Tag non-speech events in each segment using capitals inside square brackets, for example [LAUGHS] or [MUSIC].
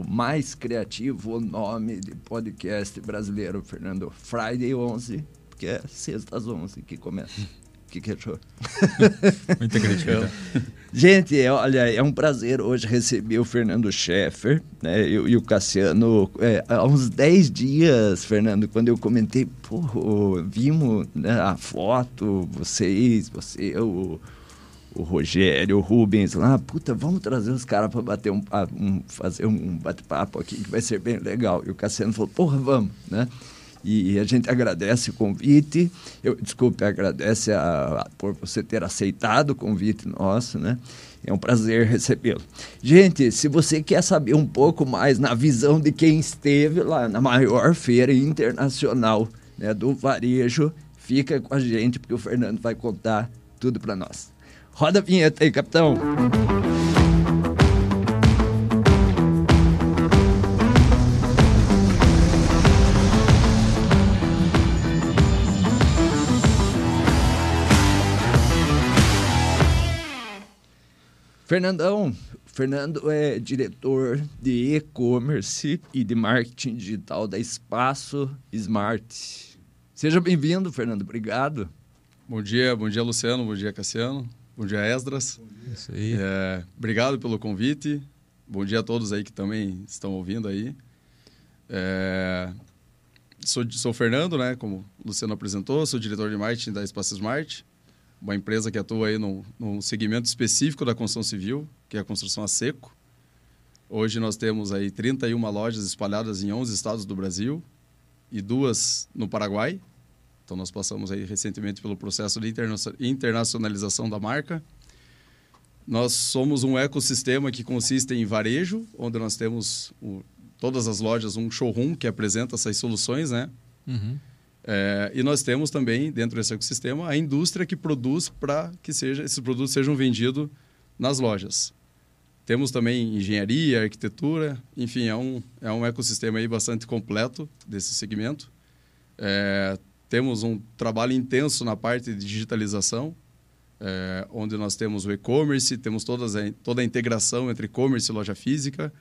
o mais criativo nome de podcast brasileiro, Fernando. Friday 11, que é sexta às 11 que começa. Que, que achou? [LAUGHS] Muita crítica. [LAUGHS] Gente, é, olha, é um prazer hoje receber o Fernando Scheffer né, e, e o Cassiano. É, há uns 10 dias, Fernando, quando eu comentei, pô, vimos né, a foto, vocês, você, o o Rogério, o Rubens lá, puta, vamos trazer os caras para bater um, um, fazer um bate-papo aqui que vai ser bem legal. E o Cassiano falou, porra, vamos, né? E, a gente agradece o convite. Eu, desculpe, agradece a, a, por você ter aceitado o convite nosso, né? É um prazer recebê-lo. Gente, se você quer saber um pouco mais na visão de quem esteve lá na maior feira internacional né, do varejo, fica com a gente, porque o Fernando vai contar tudo para nós. Roda a vinheta aí, capitão. Fernandão, Fernando é diretor de e-commerce e de marketing digital da Espaço Smart. Seja bem-vindo, Fernando. Obrigado. Bom dia, bom dia, Luciano. Bom dia, Cassiano. Bom dia, Esdras. Bom dia. Isso aí. É, obrigado pelo convite. Bom dia a todos aí que também estão ouvindo aí. É, sou, sou o Fernando, né? Como o Luciano apresentou, sou diretor de marketing da Espaço Smart, uma empresa que atua aí num, num segmento específico da construção civil, que é a construção a seco. Hoje nós temos aí 31 lojas espalhadas em 11 estados do Brasil e duas no Paraguai, então, nós passamos aí recentemente pelo processo de internacionalização da marca. Nós somos um ecossistema que consiste em varejo, onde nós temos o, todas as lojas um showroom que apresenta essas soluções, né? Uhum. É, e nós temos também, dentro desse ecossistema, a indústria que produz para que seja, esses produtos sejam vendidos nas lojas. Temos também engenharia, arquitetura, enfim, é um, é um ecossistema aí bastante completo desse segmento. É, temos um trabalho intenso na parte de digitalização, é, onde nós temos o e-commerce, temos todas a, toda a integração entre e-commerce e loja física.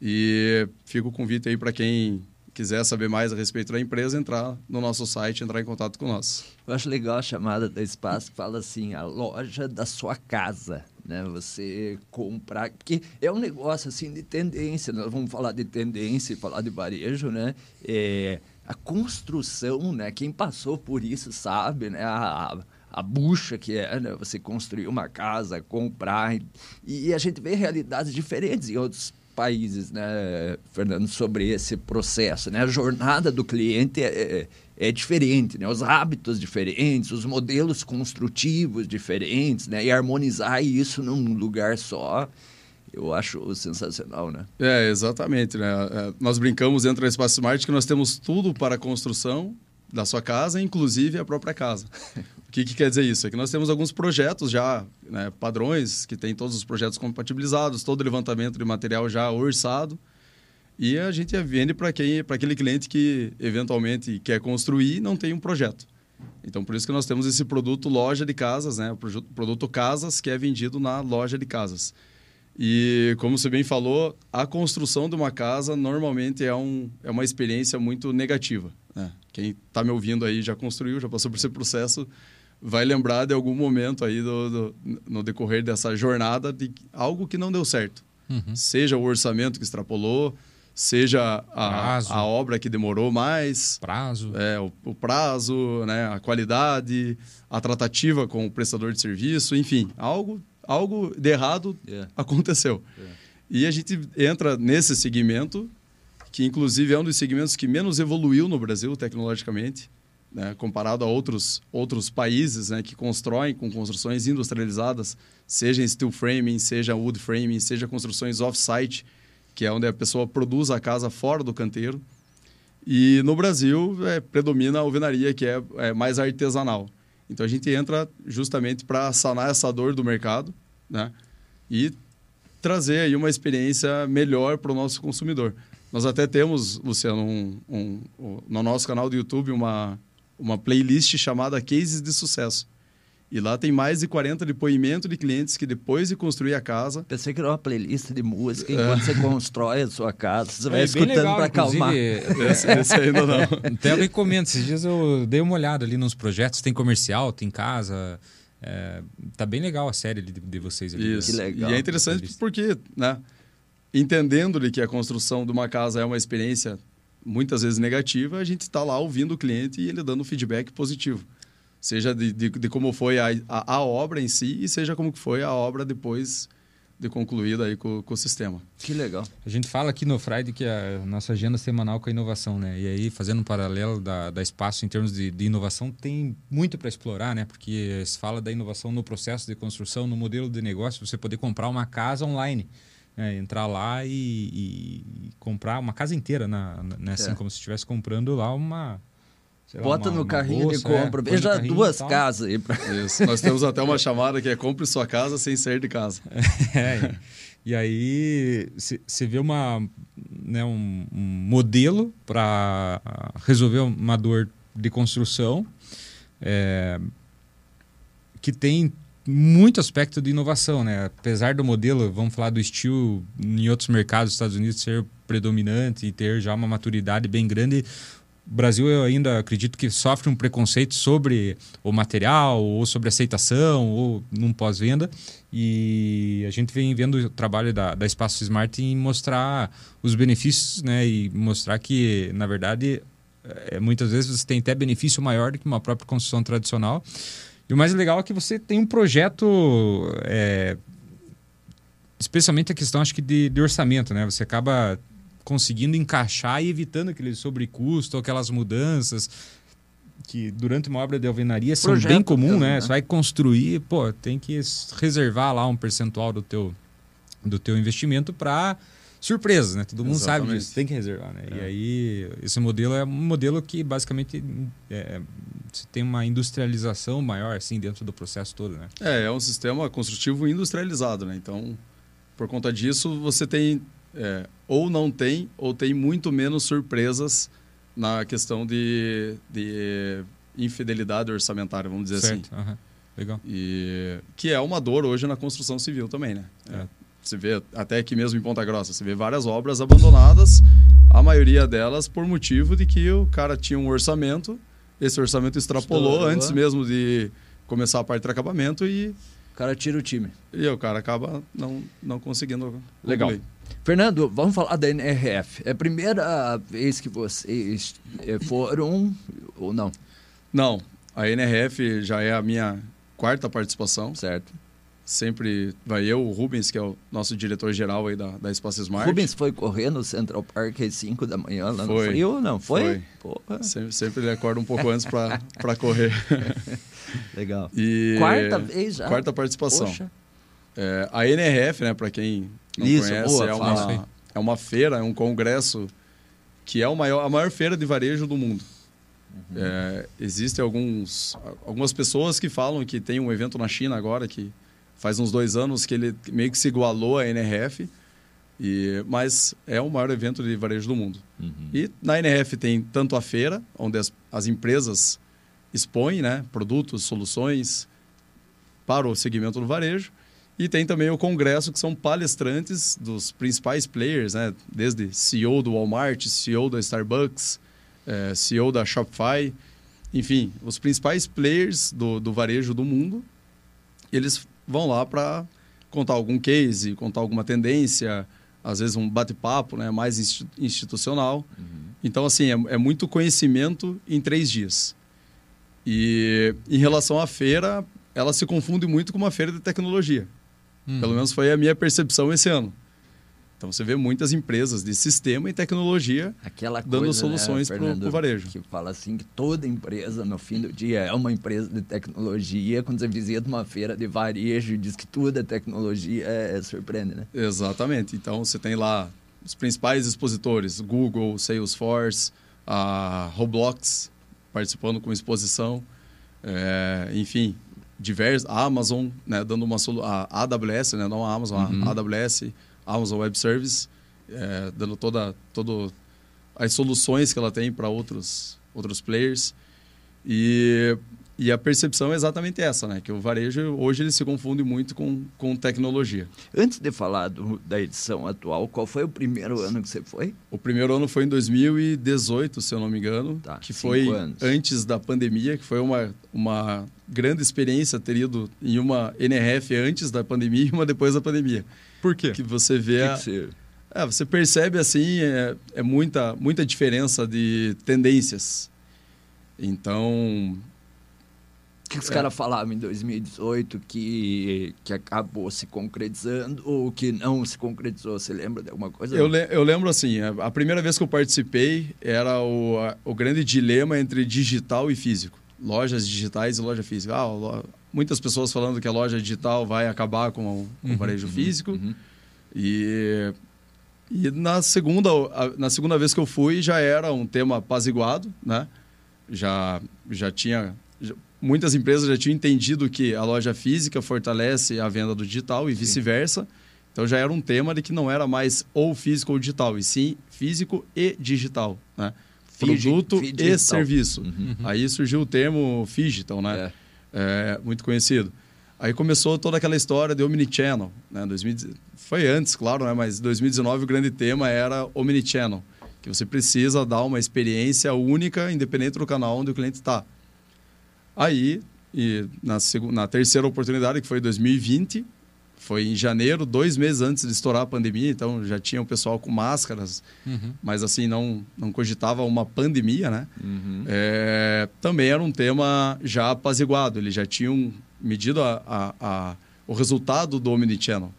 E fica o convite aí para quem quiser saber mais a respeito da empresa, entrar no nosso site, entrar em contato com nós. Eu acho legal a chamada da Espaço que fala assim, a loja da sua casa, né? Você comprar, porque é um negócio assim de tendência, nós vamos falar de tendência falar de varejo, né? É, a construção, né? Quem passou por isso sabe, né? A, a bucha que é né? você construir uma casa, comprar. E, e, a gente vê realidades diferentes em outros países, né, Fernando, sobre esse processo. Né? A jornada do cliente é, é, é diferente, né? os hábitos diferentes, os modelos construtivos diferentes, né? e harmonizar isso num lugar só eu acho sensacional, né? É, exatamente, né? É, nós brincamos dentro da Espaço Smart que nós temos tudo para a construção da sua casa, inclusive a própria casa. [LAUGHS] o que, que, quer dizer isso? É que nós temos alguns projetos já, né, padrões, que tem todos os projetos compatibilizados, todo o levantamento de material já orçado, e a gente vende para quem, para aquele cliente que eventualmente quer construir e não tem um projeto. Então, por isso que nós temos esse produto loja de casas, né? O produto casas que é vendido na loja de casas. E, como você bem falou, a construção de uma casa normalmente é, um, é uma experiência muito negativa. Né? Quem está me ouvindo aí já construiu, já passou por esse processo, vai lembrar de algum momento aí do, do no decorrer dessa jornada de algo que não deu certo. Uhum. Seja o orçamento que extrapolou, seja a, a obra que demorou mais. Prazo. É, o, o, prazo, né, a qualidade, a tratativa com o prestador de serviço, enfim, algo algo de errado yeah. aconteceu. Yeah. E a gente entra nesse segmento, que inclusive é um dos segmentos que menos evoluiu no Brasil tecnologicamente, né, comparado a outros, outros países né, que constroem com construções industrializadas, seja em steel framing, seja wood framing, seja construções off-site, que é onde a pessoa produz a casa fora do canteiro. E no Brasil é, predomina a alvenaria, que é, é mais artesanal. Então a gente entra justamente para sanar essa dor do mercado, né? E trazer aí uma experiência melhor para o nosso consumidor. Nós até temos, Luciano, um, um, um, no nosso canal do YouTube uma, uma playlist chamada Cases de Sucesso. E lá tem mais de 40 depoimentos de clientes que depois de construir a casa. Pensei que era uma playlist de música enquanto é. você constrói a sua casa. Você vai é, escutando para acalmar. Esse, esse ainda não. Até eu recomendo. Esses dias eu dei uma olhada ali nos projetos. Tem comercial, tem casa. É, tá bem legal a série de, de vocês ali. Isso. Que legal. E é interessante porque, né? Entendendo de que a construção de uma casa é uma experiência muitas vezes negativa, a gente está lá ouvindo o cliente e ele dando feedback positivo seja de, de, de como foi a, a, a, obra em si e seja como que foi a obra depois de concluída aí com, com, o sistema. Que legal. A gente fala aqui no Friday que a nossa agenda semanal com a inovação, né? E aí, fazendo um paralelo da, da espaço em termos de, de inovação, tem muito para explorar, né? Porque se fala da inovação no processo de construção, no modelo de negócio, você poder comprar uma casa online. É, entrar lá e, e, comprar uma casa inteira, na, né? assim é. como se estivesse comprando lá uma, Bota uma, no carrinho bolsa, de compra. É, Veja duas casas aí. Pra... Isso. Nós temos até uma chamada que é compre sua casa sem sair de casa. [LAUGHS] É. E aí você vê uma, né, um, um modelo para resolver uma dor de construção é, que tem muito aspecto de inovação, né? Apesar do modelo, vamos falar do estilo em outros mercados dos Estados Unidos ser predominante e ter já uma maturidade bem grande, o Brasil, eu ainda acredito que sofre um preconceito sobre o material, ou sobre aceitação, ou num pós-venda. E a gente vem vendo o trabalho da, da Espaço Smart em mostrar os benefícios, né? E mostrar que, na verdade, é, muitas vezes você tem até benefício maior do que uma própria construção tradicional. E o mais legal é que você tem um projeto. É, especialmente a questão, acho que, de, de orçamento, né? Você acaba conseguindo encaixar e evitando aquele sobrecusto, aquelas mudanças que durante uma obra de alvenaria são Projeto bem comum, né? né? Você vai construir, pô, tem que reservar lá um percentual do teu, do teu investimento para surpresas, né? Todo mundo Exatamente. sabe disso, tem que reservar, né? É. E aí, esse modelo é um modelo que basicamente é, tem uma industrialização maior, assim, dentro do processo todo, né? É, é um sistema construtivo industrializado, né? Então, por conta disso, você tem é, ou não tem, ou tem muito menos surpresas na questão de, de infidelidade orçamentária, vamos dizer certo. assim. Uhum. Legal. E, que é uma dor hoje na construção civil também, né? É. Você vê, até aqui mesmo em Ponta Grossa, você vê várias obras abandonadas, a maioria delas por motivo de que o cara tinha um orçamento, esse orçamento extrapolou Estourou. antes mesmo de começar a parte de acabamento e... O cara tira o time. E o cara acaba não, não conseguindo... Legal. Concluir. Fernando, vamos falar da NRF. É a primeira vez que vocês eh, foram ou não? Não. A NRF já é a minha quarta participação. Certo. Sempre vai eu, o Rubens, que é o nosso diretor-geral aí da, da Espaço Smart. Rubens foi correr no Central Park às 5 da manhã lá foi. no frio, não foi? foi. Sempre, sempre ele acorda um pouco antes para correr. [LAUGHS] Legal. E quarta vez já? Quarta participação. É, a NRF, né, para quem não Isso, conhece, boa, é, uma, é uma feira, é um congresso que é o maior, a maior feira de varejo do mundo. Uhum. É, existem alguns, algumas pessoas que falam que tem um evento na China agora que faz uns dois anos que ele meio que se igualou à NRF, e, mas é o maior evento de varejo do mundo. Uhum. E na NRF tem tanto a feira, onde as, as empresas expõem né, produtos, soluções para o segmento do varejo, e tem também o congresso, que são palestrantes dos principais players, né? desde CEO do Walmart, CEO da Starbucks, é, CEO da Shopify, enfim, os principais players do, do varejo do mundo. Eles vão lá para contar algum case, contar alguma tendência, às vezes um bate-papo né? mais institucional. Uhum. Então, assim, é, é muito conhecimento em três dias. E em relação à feira, ela se confunde muito com uma feira de tecnologia. Uhum. Pelo menos foi a minha percepção esse ano. Então você vê muitas empresas de sistema e tecnologia Aquela dando coisa, né, soluções né, para o varejo. Que fala assim que toda empresa, no fim do dia, é uma empresa de tecnologia. Quando você visita uma feira de varejo e diz que tudo é tecnologia, é, é surpreende, né? Exatamente. Então você tem lá os principais expositores: Google, Salesforce, a Roblox participando com exposição. É, enfim, diversos, a Amazon, né, dando uma a AWS, né, não a Amazon, uhum. a AWS, Amazon Web Service, é, dando toda todo as soluções que ela tem para outros outros players. E e a percepção é exatamente essa, né? Que o varejo hoje ele se confunde muito com, com tecnologia. Antes de falar do, da edição atual, qual foi o primeiro ano que você foi? O primeiro ano foi em 2018, se eu não me engano, tá, que foi anos. antes da pandemia, que foi uma, uma grande experiência ter ido em uma NRF antes da pandemia [LAUGHS] e uma depois da pandemia. Por quê? Que você vê que a... que você... É, você percebe assim é, é muita muita diferença de tendências. Então que os é. caras falavam em 2018 que, que acabou se concretizando ou que não se concretizou? Você lembra de alguma coisa? Eu, le eu lembro assim, a primeira vez que eu participei era o, a, o grande dilema entre digital e físico. Lojas digitais e loja física. Ah, lo... muitas pessoas falando que a loja digital vai acabar com o, com uhum, o varejo uhum, físico. Uhum. E, e na, segunda, na segunda vez que eu fui já era um tema apaziguado, né? Já, já tinha muitas empresas já tinham entendido que a loja física fortalece a venda do digital e vice-versa. Então já era um tema de que não era mais ou físico ou digital, e sim físico e digital, né? Produto e serviço. Uhum. Aí surgiu o termo digital, né? É. É, muito conhecido. Aí começou toda aquela história de omnichannel, né? 2000, foi antes, claro, né? Mas 2019 o grande tema era omnichannel, que você precisa dar uma experiência única, independente do canal onde o cliente está. Aí, e na, segunda, na terceira oportunidade, que foi 2020, foi em janeiro, dois meses antes de estourar a pandemia, então já tinha o pessoal com máscaras, uhum. mas assim, não, não cogitava uma pandemia, né? Uhum. É, também era um tema já apaziguado, eles já tinham medido a, a, a, o resultado do Omnichannel.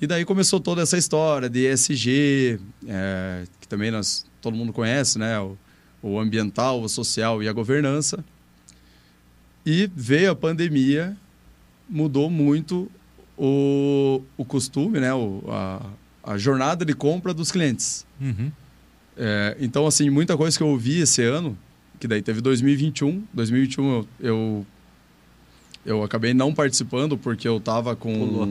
E daí começou toda essa história de ESG, é, que também nós, todo mundo conhece, né? O, o ambiental, o social e a governança. E veio a pandemia, mudou muito o, o costume, né? O, a, a jornada de compra dos clientes. Uhum. É, então, assim, muita coisa que eu ouvi esse ano, que daí teve 2021. 2021 eu, eu, eu acabei não participando porque eu estava com... Pulou.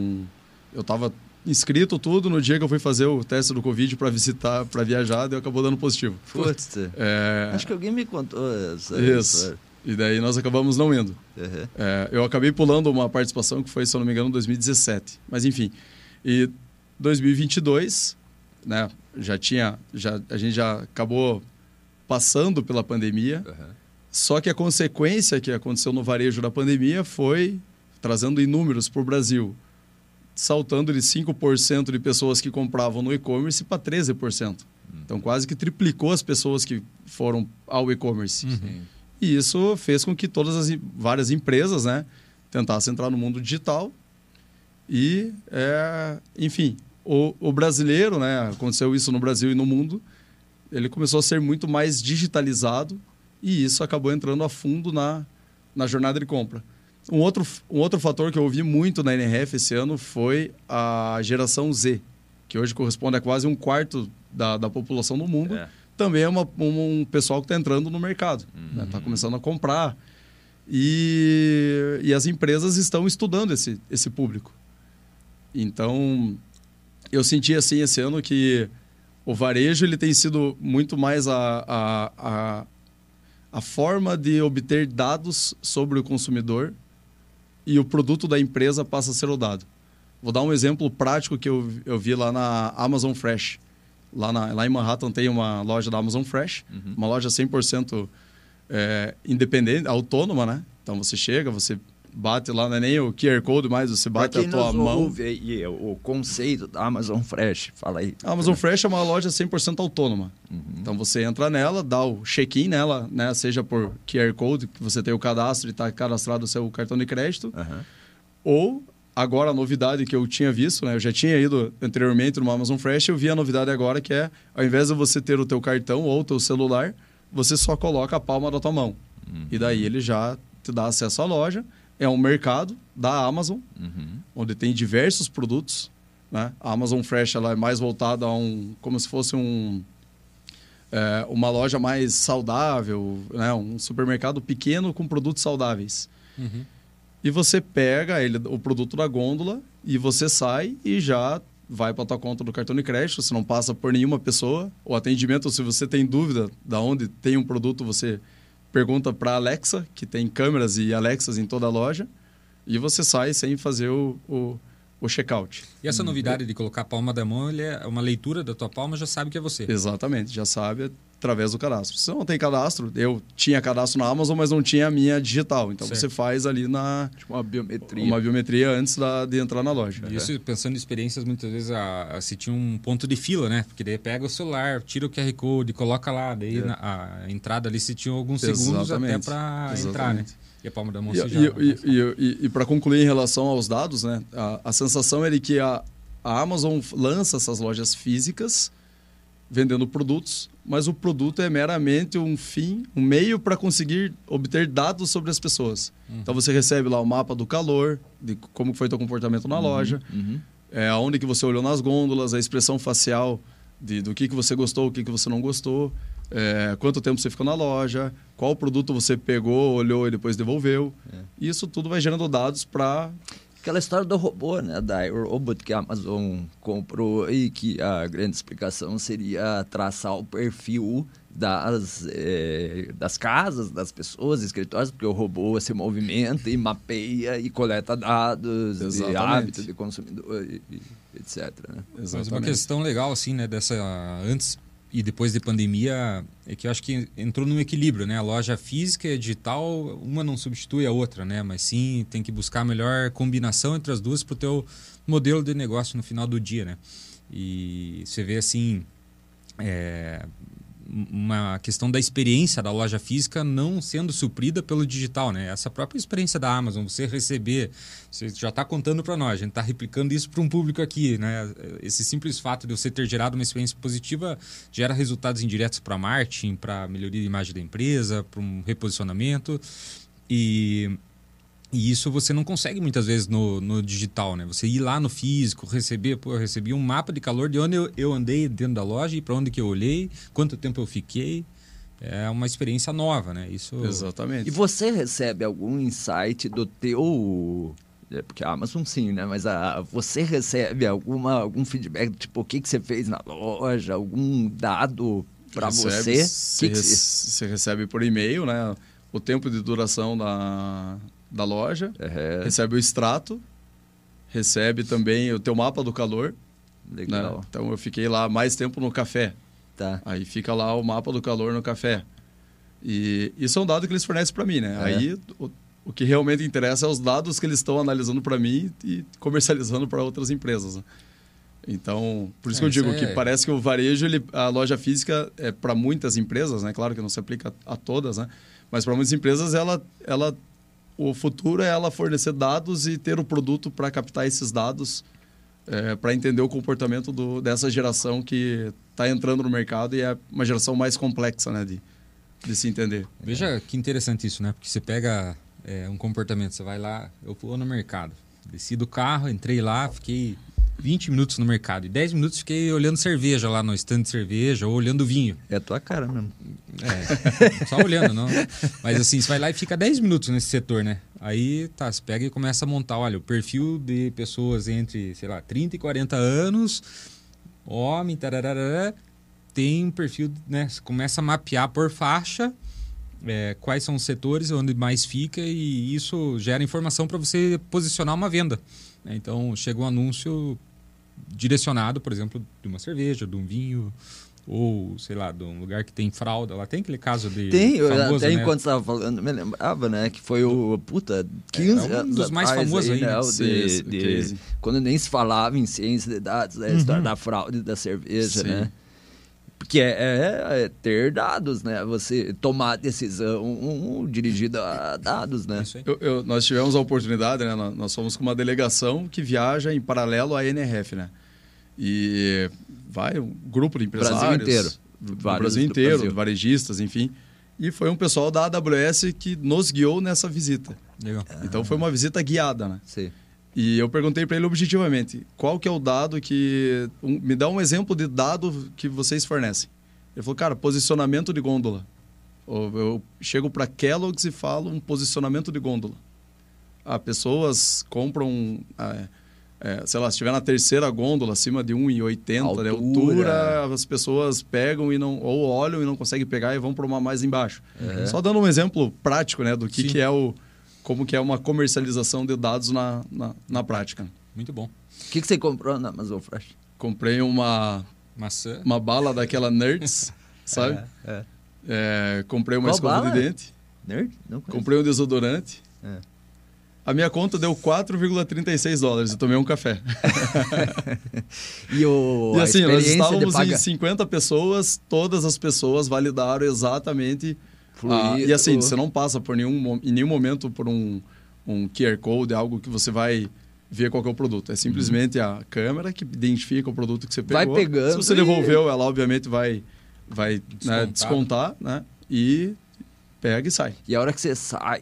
Eu estava inscrito tudo no dia que eu fui fazer o teste do Covid para visitar, para viajar, e acabou dando positivo. Putz, é... acho que alguém me contou essa Isso. História. E daí nós acabamos não indo. Uhum. É, eu acabei pulando uma participação que foi, se eu não me engano, 2017. Mas enfim. E 2022, né? Já tinha, já, a gente já acabou passando pela pandemia. Uhum. Só que a consequência que aconteceu no varejo da pandemia foi trazendo em números para o Brasil, saltando de 5% de pessoas que compravam no e-commerce para 13%. Uhum. Então quase que triplicou as pessoas que foram ao e-commerce. Uhum. E isso fez com que todas as várias empresas né, tentassem entrar no mundo digital. E, é, enfim, o, o brasileiro, né, aconteceu isso no Brasil e no mundo, ele começou a ser muito mais digitalizado e isso acabou entrando a fundo na, na jornada de compra. Um outro, um outro fator que eu ouvi muito na NRF esse ano foi a geração Z, que hoje corresponde a quase um quarto da, da população do mundo. É também é uma, um pessoal que está entrando no mercado, está uhum. né? Começando a comprar. E, e as empresas estão estudando esse, esse público. Então, eu senti assim esse ano que o varejo ele tem sido muito mais a, a, a, a forma de obter dados sobre o consumidor e o produto da empresa passa a ser o dado. Vou dar um exemplo prático que eu, eu vi lá na Amazon Fresh. Lá, na, lá em Manhattan tem uma loja da Amazon Fresh, uhum. uma loja 100% é, independente, autônoma, né? Então você chega, você bate lá, não é nem o QR Code mais, você bate a tua mão. Ouve aí, o conceito da Amazon Fresh, fala aí. A Amazon Fresh é uma loja 100% autônoma. Uhum. Então você entra nela, dá o check-in nela, né? Seja por QR Code, que você tem o cadastro e está cadastrado o seu cartão de crédito, uhum. ou agora a novidade que eu tinha visto, né? Eu já tinha ido anteriormente no Amazon Fresh, eu vi a novidade agora que é, ao invés de você ter o teu cartão ou o teu celular, você só coloca a palma da tua mão. Uhum. E daí ele já te dá acesso à loja. É um mercado da Amazon, uhum. onde tem diversos produtos. Né? A Amazon Fresh ela é mais voltada a um... como se fosse um... É, uma loja mais saudável, né? um supermercado pequeno com produtos saudáveis. Uhum e você pega ele, o produto da gôndola e você sai e já vai para a tua conta do cartão de crédito, você não passa por nenhuma pessoa. O atendimento, se você tem dúvida de onde tem um produto, você pergunta para Alexa, que tem câmeras e Alexas em toda a loja, e você sai sem fazer o, o, o checkout. E essa novidade de colocar a palma da mão, ele é uma leitura da tua palma, já sabe que é você. Exatamente, já sabe através do cadastro. Se não tem cadastro, eu tinha cadastro na Amazon, mas não tinha a minha digital. Então certo. você faz ali na tipo uma biometria, uma biometria antes da, de entrar na loja. Isso pensando em experiências muitas vezes a, a, se tinha um ponto de fila, né? Porque daí pega o celular, tira o QR code, coloca lá, daí é. na, a entrada ali se tinha alguns segundos até para entrar, né? E a palma da mão e, e, e, e, para concluir em relação aos dados, né? A, a sensação é de que a, a Amazon lança essas lojas físicas vendendo produtos, mas o produto é meramente um fim, um meio para conseguir obter dados sobre as pessoas. Uhum. Então você recebe lá o mapa do calor, de como foi teu comportamento na uhum. loja, uhum. É, aonde que você olhou nas gôndolas, a expressão facial de, do que, que você gostou, o que, que você não gostou, é, quanto tempo você ficou na loja, qual produto você pegou, olhou e depois devolveu. É. Isso tudo vai gerando dados para aquela história do robô, né, da iRobot que a Amazon comprou e que a grande explicação seria traçar o perfil das, é, das casas, das pessoas, escritórios, porque o robô se movimenta e mapeia e coleta dados Exatamente. de hábitos de consumidor, e, e, etc. Né? Mas uma questão legal, assim, né, dessa antes e depois de pandemia é que eu acho que entrou num equilíbrio, né? A loja física e a digital, uma não substitui a outra, né? Mas sim tem que buscar a melhor combinação entre as duas para o teu modelo de negócio no final do dia, né? E você vê assim, é, uma questão da experiência da loja física não sendo suprida pelo digital, né? Essa própria experiência da Amazon, você receber, você já está contando para nós, a gente está replicando isso para um público aqui, né? Esse simples fato de você ter gerado uma experiência positiva gera resultados indiretos para marketing, para melhoria de imagem da empresa, para um reposicionamento e e isso você não consegue muitas vezes no, no digital, né? Você ir lá no físico, receber, pô, eu recebi um mapa de calor de onde eu, eu andei dentro da loja e para onde que eu olhei, quanto tempo eu fiquei. É uma experiência nova, né? Isso... Exatamente. E você recebe algum insight do teu... É, porque a Amazon sim, né? Mas a, você recebe alguma, algum feedback, tipo, o que, que você fez na loja, algum dado para você? Você, que que você recebe por e-mail, né? O tempo de duração da, da loja, uhum. recebe o extrato, recebe também o teu mapa do calor. Legal. Né? Então eu fiquei lá mais tempo no café. Tá. Aí fica lá o mapa do calor no café. E isso é um dado que eles fornecem para mim, né? É. Aí o, o, que realmente interessa é os dados que eles estão analisando para mim e comercializando para outras empresas. Né? Então, por isso é, que eu digo é... que parece que o varejo, ele, a loja física é para muitas empresas, né? Claro que não se aplica a, a todas, né? Mas para muitas empresas ela ela o futuro é ela fornecer dados e ter o produto para captar esses dados, é, para entender o comportamento do, dessa geração que está entrando no mercado e é uma geração mais complexa né, de, de se entender. Veja que interessante isso, né? Porque você pega é, um comportamento, você vai lá, eu vou no mercado, desci do carro, entrei lá, fiquei 20 minutos no mercado. E 10 minutos fiquei olhando cerveja lá no stand de cerveja ou olhando vinho. É a tua cara mesmo. É, só olhando, não. Mas assim, você vai lá e fica 10 minutos nesse setor, né? Aí tá, você pega e começa a montar, olha, o perfil de pessoas entre, sei lá, 30 e 40 anos, homem, tararara, tem um perfil, né? Você começa a mapear por faixa é, quais são os setores onde mais fica e isso gera informação para você posicionar uma venda. Né? Então, chega um anúncio direcionado, por exemplo, de uma cerveja, de um vinho, ou, sei lá, de um lugar que tem fralda. Lá tem aquele caso de. Tem, famoso, até né? enquanto estava falando, me lembrava, né? Que foi o, puta, 15 é, é um dos mais famosos aí, né? De, de, de, quando nem se falava em ciência de dados, né? A história uhum. da fraude da cerveja, Sim. né? Porque é, é, é, ter dados, né? Você tomar decisão um, um, dirigida a dados, né? Eu, eu, nós tivemos a oportunidade, né? Nós, nós fomos com uma delegação que viaja em paralelo à NRF, né? E vai um grupo de empresários. Brasil inteiro. Do Brasil inteiro, Brasil. varejistas, enfim. E foi um pessoal da AWS que nos guiou nessa visita. Legal. Então foi uma visita guiada, né? Sim. E eu perguntei para ele objetivamente, qual que é o dado que... Um, me dá um exemplo de dado que vocês fornecem. Ele falou, cara, posicionamento de gôndola. Eu, eu chego para Kellogg's e falo um posicionamento de gôndola. Ah, pessoas compram... Ah, é, sei lá, se estiver na terceira gôndola, acima de 1,80 altura. de altura, as pessoas pegam e não ou olham e não conseguem pegar e vão para uma mais embaixo. Uhum. Só dando um exemplo prático, né, do que, que é o como que é uma comercialização de dados na, na, na prática. Muito bom. O que, que você comprou na Amazon Fresh? Comprei uma maçã, uma bala daquela Nerds, [LAUGHS] sabe? É, é. É, comprei uma Qual escova bala? de dente. Nerd? Não comprei um desodorante. É. A minha conta deu 4,36 dólares. Eu tomei um café. [LAUGHS] e, o, e assim, nós estávamos paga... em 50 pessoas, todas as pessoas validaram exatamente. Ah, e assim, o... você não passa por nenhum, em nenhum momento por um, um QR Code, algo que você vai ver qual é o produto. É simplesmente uhum. a câmera que identifica o produto que você pegou. Vai pegando. Se você devolveu, ela obviamente vai, vai descontar, né, descontar né? E pega e sai. E a hora que você sai,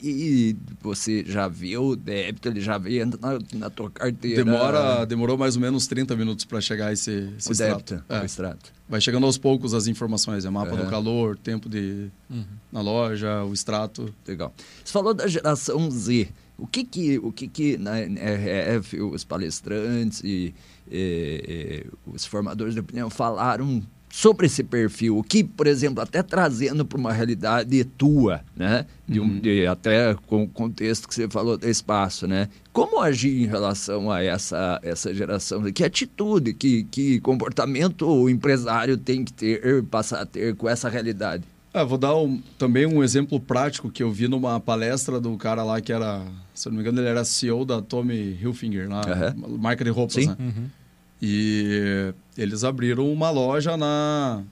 você já vê o débito, ele já vem na, na tua carteira. Demora, demorou mais ou menos 30 minutos para chegar esse, esse o extrato. Débito, é. o extrato. Vai chegando aos poucos as informações, é mapa do calor, tempo de uhum. na loja, o extrato. Legal. Você falou da geração Z. O que que, o que, que na NRF, os palestrantes e, e, e os formadores de opinião falaram sobre esse perfil, o que, por exemplo, até trazendo para uma realidade tua, né? De um, uhum. de, até com o contexto que você falou do espaço, né? Como agir em relação a essa, essa geração? Que atitude, que, que comportamento o empresário tem que ter, passar a ter com essa realidade? Ah, vou dar um, também um exemplo prático que eu vi numa palestra do cara lá que era, se não me engano, ele era CEO da Tommy Hilfiger, lá, uhum. marca de roupas, Sim. né? Uhum. E eles abriram uma loja na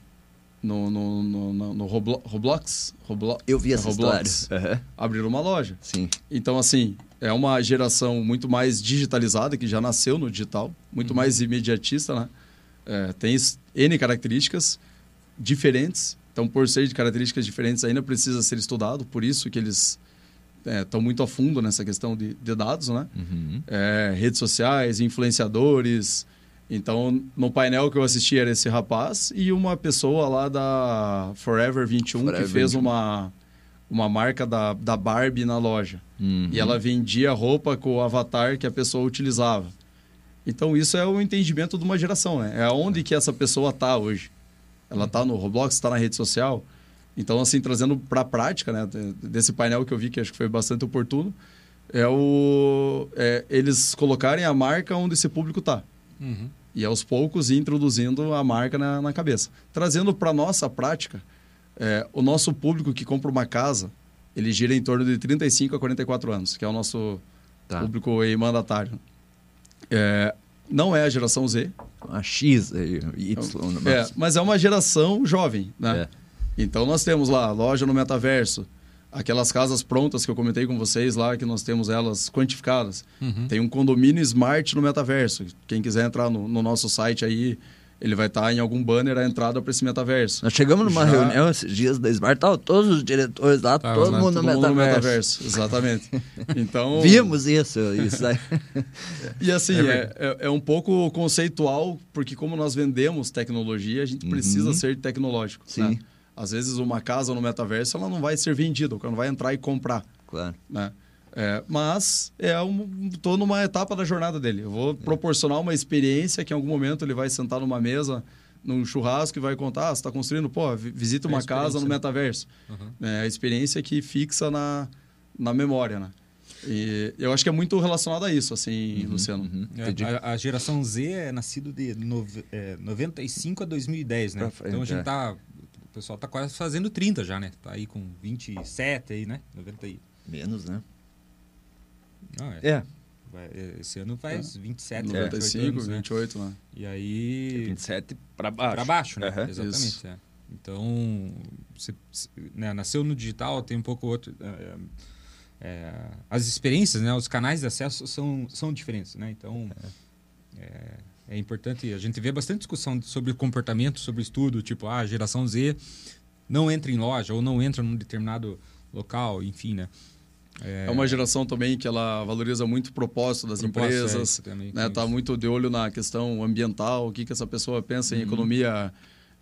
no, no, no, no Roblox, Roblox. Eu vi essa Roblox. história. Uhum. Abriram uma loja. Sim. Então, assim, é uma geração muito mais digitalizada, que já nasceu no digital, muito uhum. mais imediatista, né? É, tem N características diferentes. Então, por ser de características diferentes, ainda precisa ser estudado. Por isso que eles estão é, muito a fundo nessa questão de, de dados, né? Uhum. É, redes sociais, influenciadores, então, no painel que eu assisti era esse rapaz e uma pessoa lá da Forever 21 Forever que fez 21. uma, uma marca da, da Barbie na loja. Uhum. E ela vendia roupa com o avatar que a pessoa utilizava. Então, isso é o entendimento de uma geração, né? É onde que essa pessoa está hoje. Ela está no Roblox, está na rede social. Então, assim, trazendo para a prática, né? Desse painel que eu vi, que acho que foi bastante oportuno, é o... É, eles colocarem a marca onde esse público está. Uhum e aos poucos introduzindo a marca na, na cabeça. Trazendo para nossa prática, é, o nosso público que compra uma casa, ele gira em torno de 35 a 44 anos, que é o nosso tá. público mandatário. É, não é a geração Z. A X, Y. É, mas é uma geração jovem, né? É. Então nós temos lá loja no metaverso, aquelas casas prontas que eu comentei com vocês lá, que nós temos elas quantificadas. Uhum. Tem um condomínio smart no metaverso. Quem quiser entrar no, no nosso site aí, ele vai estar tá em algum banner a entrada para esse metaverso. Nós chegamos numa Já... reunião esses dias da Smart, tava todos os diretores lá, tá, todo, mundo, todo no mundo no metaverso. Exatamente. [LAUGHS] Então... Vimos isso. isso aí. e assim, é, é, é, um pouco conceitual, porque como nós vendemos tecnologia, a gente precisa uhum. ser tecnológico. Sim. Né? Às vezes uma casa no metaverso ela não vai ser vendida, o cara não vai entrar e comprar. Claro. Né? É, mas é um, estou numa etapa da jornada dele. Eu vou é. proporcionar uma experiência que em algum momento ele vai sentar numa mesa, num churrasco e vai contar, ah, você está construindo, pô, visita é uma casa no metaverso. Uhum. É a experiência que fixa na, na memória, né? E eu acho que é muito relacionado a isso, assim, uhum, Luciano. Uhum. É, a, a, geração Z é nascido de no, é, 95 a 2010, né? Frente, então a gente está é o pessoal tá quase fazendo 30 já, né? Tá aí com 27 aí, né? 90 aí. Menos, né? Não, é. é. Vai, é, esse ano faz é. 27, 95, 28 anos, 28, né? E aí... 27 para baixo. Para baixo, né? Uhum. Exatamente, é. Então, você, né, nasceu no digital, tem um pouco outro... É, é, as experiências, né? Os canais de acesso são, são diferentes, né? Então... É. é é importante. A gente vê bastante discussão sobre comportamento, sobre estudo, tipo, ah, a geração Z não entra em loja ou não entra num determinado local, enfim, né? É... é uma geração também que ela valoriza muito o propósito das propósito, é, empresas, é, né? Tá muito de olho na questão ambiental, o que que essa pessoa pensa em uhum. economia,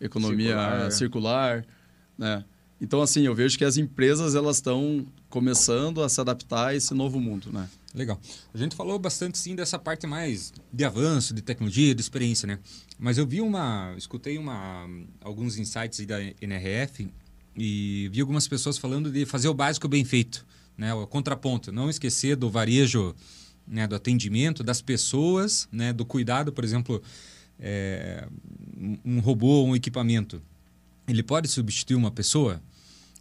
economia circular, circular né? Então, assim, eu vejo que as empresas elas estão começando a se adaptar a esse novo mundo, né? Legal. A gente falou bastante, sim, dessa parte mais de avanço, de tecnologia, de experiência, né? Mas eu vi uma... Escutei uma, alguns insights da NRF e vi algumas pessoas falando de fazer o básico bem feito, né? O contraponto. Não esquecer do varejo, né? do atendimento, das pessoas, né? do cuidado, por exemplo, é, um robô, um equipamento. Ele pode substituir uma pessoa?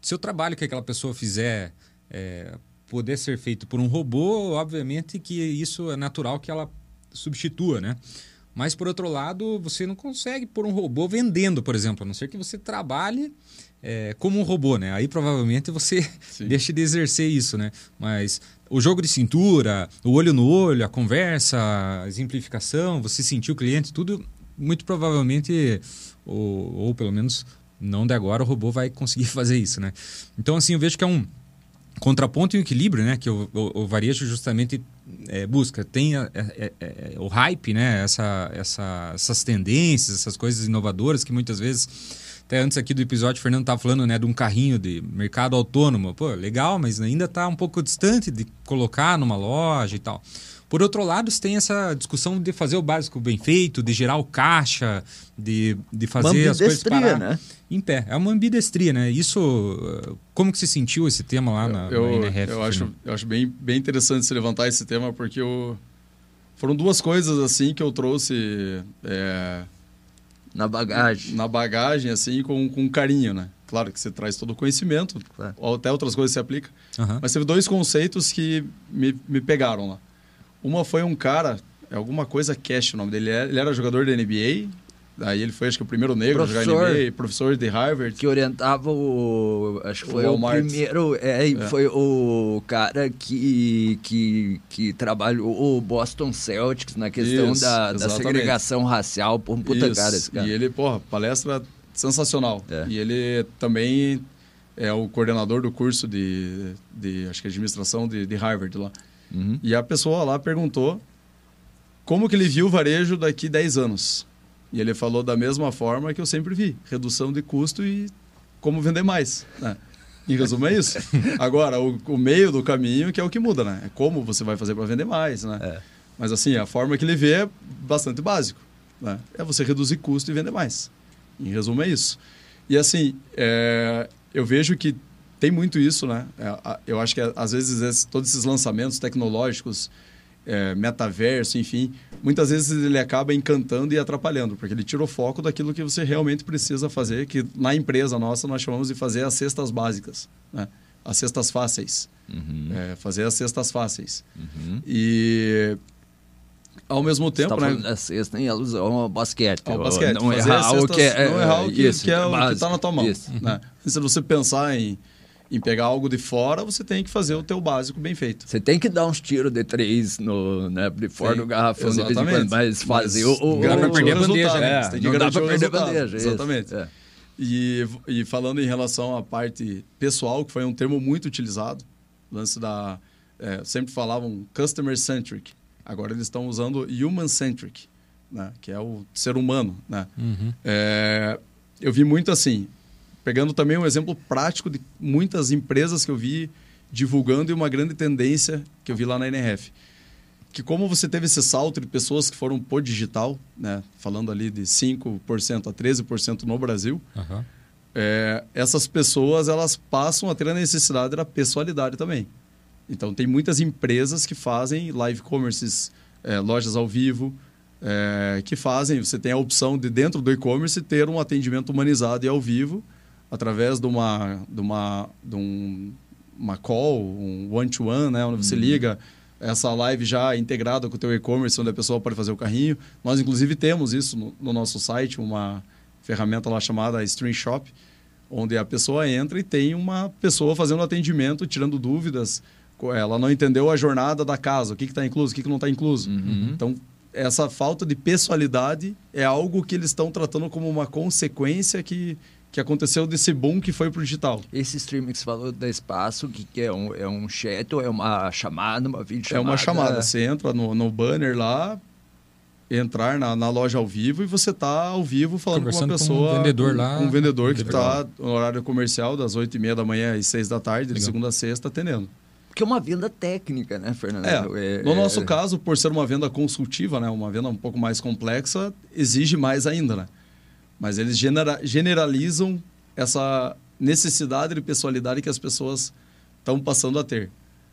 Se o trabalho que aquela pessoa fizer é, poder ser feito por um robô, obviamente que isso é natural que ela substitua, né? Mas, por outro lado, você não consegue pôr um robô vendendo, por exemplo, a não ser que você trabalhe é, como um robô, né? Aí provavelmente você [LAUGHS] Sim. deixe de exercer isso, né? Mas o jogo de cintura, o olho no olho, a conversa, a exemplificação, você sentir o cliente, tudo muito provavelmente, ou, ou pelo menos não de agora, o robô vai conseguir [LAUGHS] fazer isso, né? Então, assim, eu vejo que é um contraponto e equilíbrio, né? Que o, o, o varejo justamente é, busca. Tem a, é, é, é, o hype, né? Essa, essa, essas tendências, essas coisas inovadoras que muitas vezes... Até antes aqui do episódio, o Fernando estava falando né, de um carrinho de mercado autônomo. Pô, legal, mas ainda está um pouco distante de colocar numa loja e tal. Por outro lado, você tem essa discussão de fazer o básico bem feito, de gerar o caixa, de, de fazer as coisas parar né? em pé. É uma ambidestria, né? Isso, como que você sentiu esse tema lá na, eu, na NRF? Eu acho, eu acho bem, bem interessante se levantar esse tema, porque eu, foram duas coisas assim que eu trouxe... É, na bagagem. Na bagagem, assim, com, com carinho, né? Claro que você traz todo o conhecimento, claro. até outras coisas você aplica. Uhum. Mas teve dois conceitos que me, me pegaram lá. Uma foi um cara, é alguma coisa Cash o nome dele. Ele era jogador da NBA. Aí ele foi, acho que, o primeiro negro professor, a jogar NBA, professor de Harvard. Que orientava o. Acho que foi o, o primeiro. É, é, foi o cara que, que, que trabalhou o Boston Celtics na questão Isso, da, da, segregação racial. Por um puta Isso. cara esse cara. E ele, porra, palestra sensacional. É. E ele também é o coordenador do curso de, de acho que administração de, de Harvard lá. Uhum. E a pessoa lá perguntou como que ele viu o varejo daqui 10 anos. E ele falou da mesma forma que eu sempre vi: redução de custo e como vender mais. Né? Em resumo, é isso. [LAUGHS] Agora, o, o, meio do caminho que é o que muda, né? É como você vai fazer para vender mais, né? É. Mas assim, a forma que ele vê é bastante básico. Né? É você reduzir custo e vender mais. Em resumo, é isso. E assim, é, eu vejo que tem muito isso, né? É, eu acho que às vezes todos esses lançamentos tecnológicos, é, metaverso, enfim, muitas vezes ele acaba encantando e atrapalhando, porque ele tira o foco daquilo que você realmente precisa fazer, que na empresa nossa nós chamamos de fazer as cestas básicas, né? as cestas fáceis. Uhum. É, fazer as cestas fáceis. Uhum. E ao mesmo tempo, Você tá né? Cesta em alusão ao basquete. Ao basquete. Não errar o que é, não errar o que, isso, que é, o que está na tua mão. Né? Se você pensar em em pegar algo de fora, você tem que fazer o teu básico bem feito. Você tem que dar uns tiros de três no, né, de fora Sim, do garrafão, exatamente. mas fazer mas o, o, Não dá para perder a bandeja, né? É, você tem que não dá para perder a bandeja. Exatamente. É. E, e falando em relação à parte pessoal, que foi um termo muito utilizado, lance da... É, sempre falavam customer-centric. Agora eles estão usando human-centric, né? que é o ser humano. Né? Uhum. É, eu vi muito assim, Pegando também um exemplo prático de muitas empresas que eu vi divulgando e uma grande tendência que eu vi lá na NRF. Que como você teve esse salto de pessoas que foram por digital, né? falando ali de 5% a 13% no Brasil, uhum. é, essas pessoas elas passam a ter a necessidade da pessoalidade também. Então, tem muitas empresas que fazem live commerces, é, lojas ao vivo, é, que fazem, você tem a opção de dentro do e-commerce ter um atendimento humanizado e ao vivo, através de uma, de uma, de um, uma call, um one-to-one, né? onde você uhum. liga essa live já integrada com o teu e-commerce, onde a pessoa pode fazer o carrinho. Nós, inclusive, temos isso no, no nosso site, uma ferramenta lá chamada Stream Shop, onde a pessoa entra e tem uma pessoa fazendo atendimento, tirando dúvidas. Ela não entendeu a jornada da casa, o que está incluso, o que, que não está incluso. Uhum. Então, essa falta de pessoalidade é algo que eles estão tratando como uma consequência que que aconteceu desse boom que foi para o digital. Esse streaming que você falou da espaço, que, que é, um, é um chat ou é uma chamada, uma videochamada? É uma chamada. Você entra no, no banner lá, entrar na, na, loja ao vivo e você tá ao vivo falando com uma pessoa. Com um vendedor lá. Um vendedor que está no horário comercial, das 8 e meia da manhã às 6 da tarde, Legal. de segunda a sexta, atendendo. Que é uma venda técnica, né, Fernando? É, é no nosso é... caso, por ser uma venda consultiva, né, uma venda um pouco mais complexa, exige mais ainda, né? Mas eles genera generalizam essa necessidade de pessoalidade que as pessoas estão passando a ter.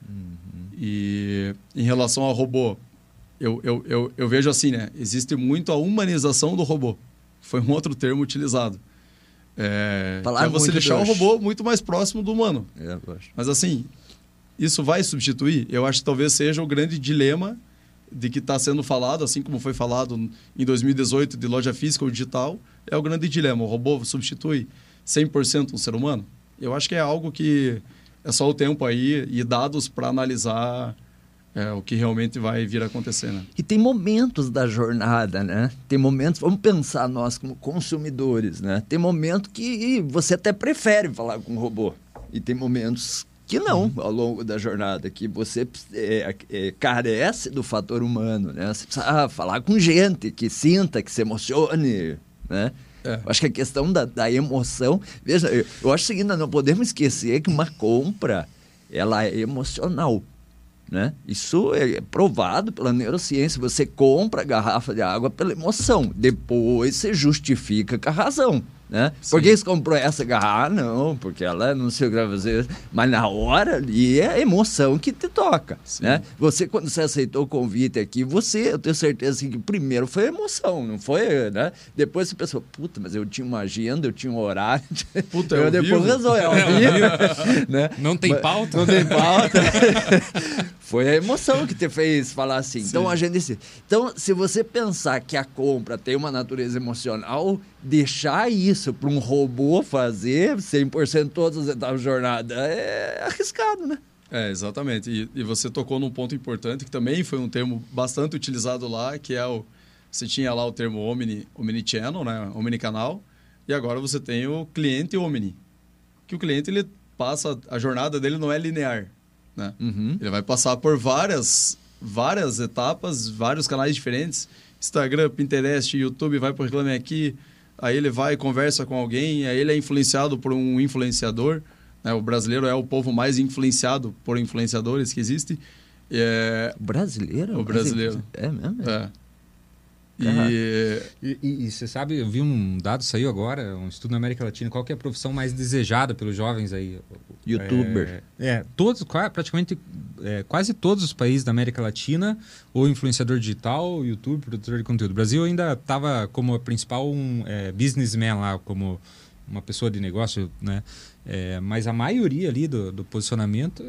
Uhum. E em relação ao robô, eu, eu, eu, eu, vejo assim, né? Existe muito a humanização do robô. Foi um outro termo utilizado. É, é você deixar o robô muito mais próximo do humano. É, Mas assim, isso vai substituir? Eu acho que talvez seja o grande dilema de que está sendo falado, assim como foi falado em 2018 de loja física ou digital, é o grande dilema. O robô substitui 100% um ser humano? Eu acho que é algo que é só o tempo aí e dados para analisar é, o que realmente vai vir a acontecer. Né? E tem momentos da jornada, né? Tem momentos, vamos pensar nós como consumidores, né? Tem momentos que você até prefere falar com o robô. E tem momentos que não, uhum. ao longo da jornada, que você é, é, carece do fator humano, né? Você precisa falar com gente que sinta, que se emocione, né? É. Acho que a questão da, da emoção... Veja, eu, eu acho o seguinte, não podemos esquecer que uma compra, ela é emocional. Né? Isso é provado pela neurociência. Você compra a garrafa de água pela emoção, depois você justifica com a razão. Né? Por que você comprou essa garrafa? Ah, não, porque ela não sei o que vai fazer. Mas na hora ali é a emoção que te toca. Né? Você, quando você aceitou o convite aqui, você, eu tenho certeza que primeiro foi a emoção, não foi, né? Depois você pensou, puta, mas eu tinha uma agenda, eu tinha um horário. [LAUGHS] Puta, eu, eu depois resolvi. É, [LAUGHS] né? Não tem pauta? Não tem pauta. [LAUGHS] foi a emoção que te fez falar assim. Sim. Então a gente disse. Então, se você pensar que a compra tem uma natureza emocional, deixar isso para um robô fazer 100% todas as etapas da jornada é arriscado, né? É, exatamente. E, e, você tocou num ponto importante que também foi um termo bastante utilizado lá, que é o você tinha lá o termo omni, omnichannel, né, omnicanal, e agora você tem o cliente omni. Que o cliente ele passa a jornada dele não é linear, né? Uhum. Ele vai passar por várias várias etapas, vários canais diferentes, Instagram, Pinterest, YouTube, vai para Reclame Aqui, aí ele vai conversa com alguém, aí ele é influenciado por um influenciador. Né? O brasileiro é o povo mais influenciado por influenciadores que existe. É... Brasileiro? O brasileiro. É mesmo? É. E... E, e, e, você sabe, eu vi um dado saiu agora, um estudo na América Latina, qual é a profissão mais desejada pelos jovens aí? Youtuber. É, é todos, praticamente é, quase todos os países da América Latina, ou influenciador digital, YouTube, produtor de conteúdo. O Brasil ainda estava como a principal um é, businessman lá, como uma pessoa de negócio, né? É, mas a maioria ali do, do posicionamento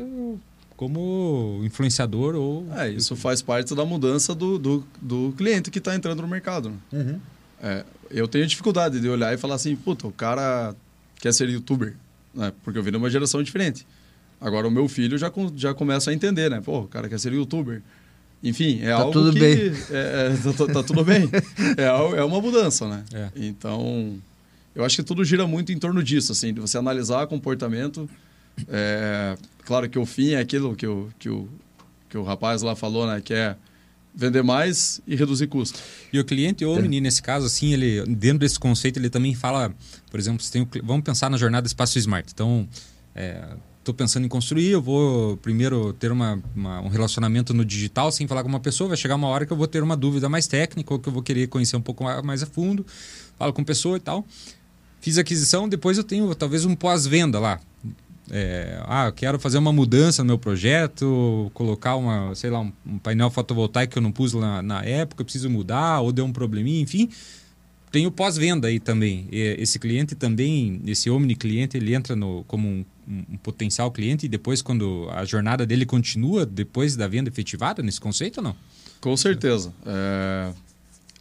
como influenciador ou. É, isso faz parte da mudança do, do, do cliente que está entrando no mercado. Né? Uhum. É, eu tenho dificuldade de olhar e falar assim, puta, o cara quer ser youtuber, né? Porque eu vim de uma geração diferente. Agora o meu filho já, já começa a entender, né? Pô, o cara quer ser youtuber. Enfim, é tá algo tudo que... Bem. É, é, tá, tá, tudo bem. [LAUGHS] É, é uma mudança, né? É. Então, eu acho que tudo gira muito em torno disso, assim, de você analisar comportamento é, claro que o fim é aquilo que o, que, o, que o rapaz lá falou, né? Que é vender mais e reduzir custo. E o cliente Omni, é. nesse caso, assim, ele dentro desse conceito, ele também fala, por exemplo, tem o, vamos pensar na jornada Espaço Smart. Então, estou é, pensando em construir, eu vou primeiro ter uma, uma, um relacionamento no digital sem falar com uma pessoa, vai chegar uma hora que eu vou ter uma dúvida mais técnica ou que eu vou querer conhecer um pouco mais a fundo, falo com pessoa e tal. Fiz a aquisição, depois eu tenho talvez um pós-venda lá. É, ah, eu quero fazer uma mudança no meu projeto, colocar uma, sei lá, um, um painel fotovoltaico que eu não pus na, na época, preciso mudar, ou deu um probleminha, enfim. Tem o pós-venda aí também. Esse cliente também, esse omni cliente, ele entra no, como um, um, potencial cliente e depois, quando a jornada dele continua, depois da venda efetivada, nesse conceito ou não? Com certeza. É...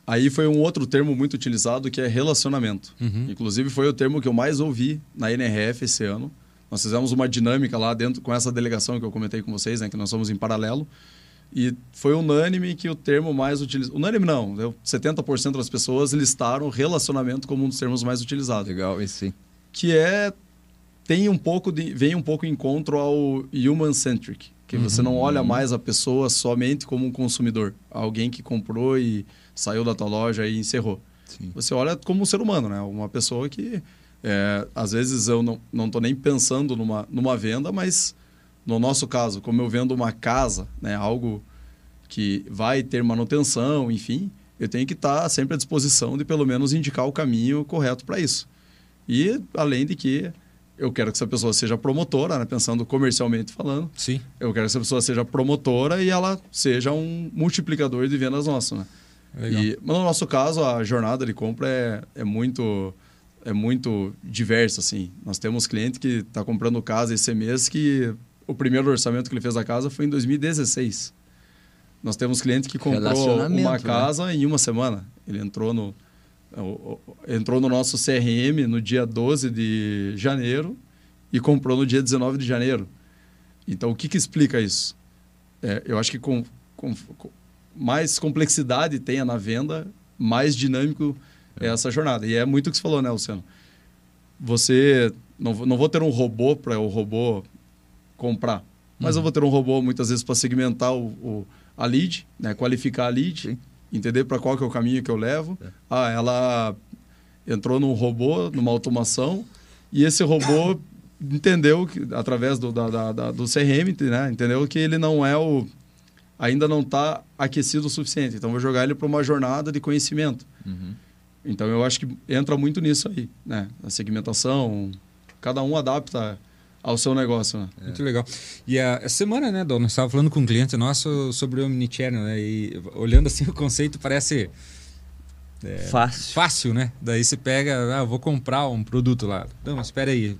Aí foi um outro termo muito utilizado que é relacionamento. Uhum. Inclusive foi o termo que eu mais ouvi na NRF esse ano nós fizemos uma dinâmica lá dentro com essa delegação que eu comentei com vocês, né, que nós somos em paralelo. E foi unânime que o termo mais utilizado. Unânime não, 70% das pessoas listaram relacionamento como um dos termos mais utilizados. Legal, esse sim. Que é. Tem um pouco de. vem um pouco em encontro ao human centric, Porque uhum. você não olha uhum. mais a pessoa somente como um consumidor, alguém que comprou e saiu da tua loja e encerrou. Sim. Você olha como um ser humano, né? Uma pessoa que é, às vezes eu não não estou nem pensando numa numa venda, mas no nosso caso, como eu vendo uma casa, né, algo que vai ter manutenção, enfim, eu tenho que estar sempre à disposição de pelo menos indicar o caminho correto para isso. E além de que eu quero que essa pessoa seja promotora, né? pensando comercialmente falando. Sim. Eu quero que essa pessoa seja promotora e ela seja um multiplicador de vendas nosso, né? Legal. E, mas no nosso caso, a jornada de compra é, é muito é muito diversa, assim. Nós temos cliente que está comprando casa esse mês que o primeiro orçamento que ele fez da casa foi em 2016. Nós temos cliente que comprou uma né? casa né? em uma semana. Ele entrou no, entrou no nosso CRM no dia 12 de janeiro e comprou no dia 19 de janeiro. Então, o que, que explica isso? É, eu acho que com, com, com, mais complexidade tenha na venda, mais dinâmico é. essa jornada. E é muito o que você falou, né, Luciano? Você... Não, não vou ter um robô para o robô comprar, mas uhum. eu vou ter um robô, muitas vezes, para segmentar o, o, a lead, né, qualificar a lead. Sim entender para qual que é o caminho que eu levo. É. Ah, ela entrou num robô, numa automação, e esse robô entendeu que através do, da, da, do CRM, né, entendeu que ele não é o ainda não está aquecido o suficiente. Então vou jogar ele para uma jornada de conhecimento. Uhum. Então eu acho que entra muito nisso aí, né? A segmentação, cada um adapta ao seu negócio. Né? Muito legal. E a, a semana, né, Dom, nós estávamos falando com um cliente nosso sobre o Omnichannel, né? E olhando assim [LAUGHS] o conceito parece... É, fácil. Fácil, né? Daí você pega, ah, vou comprar um produto lá. Não, mas espera aí.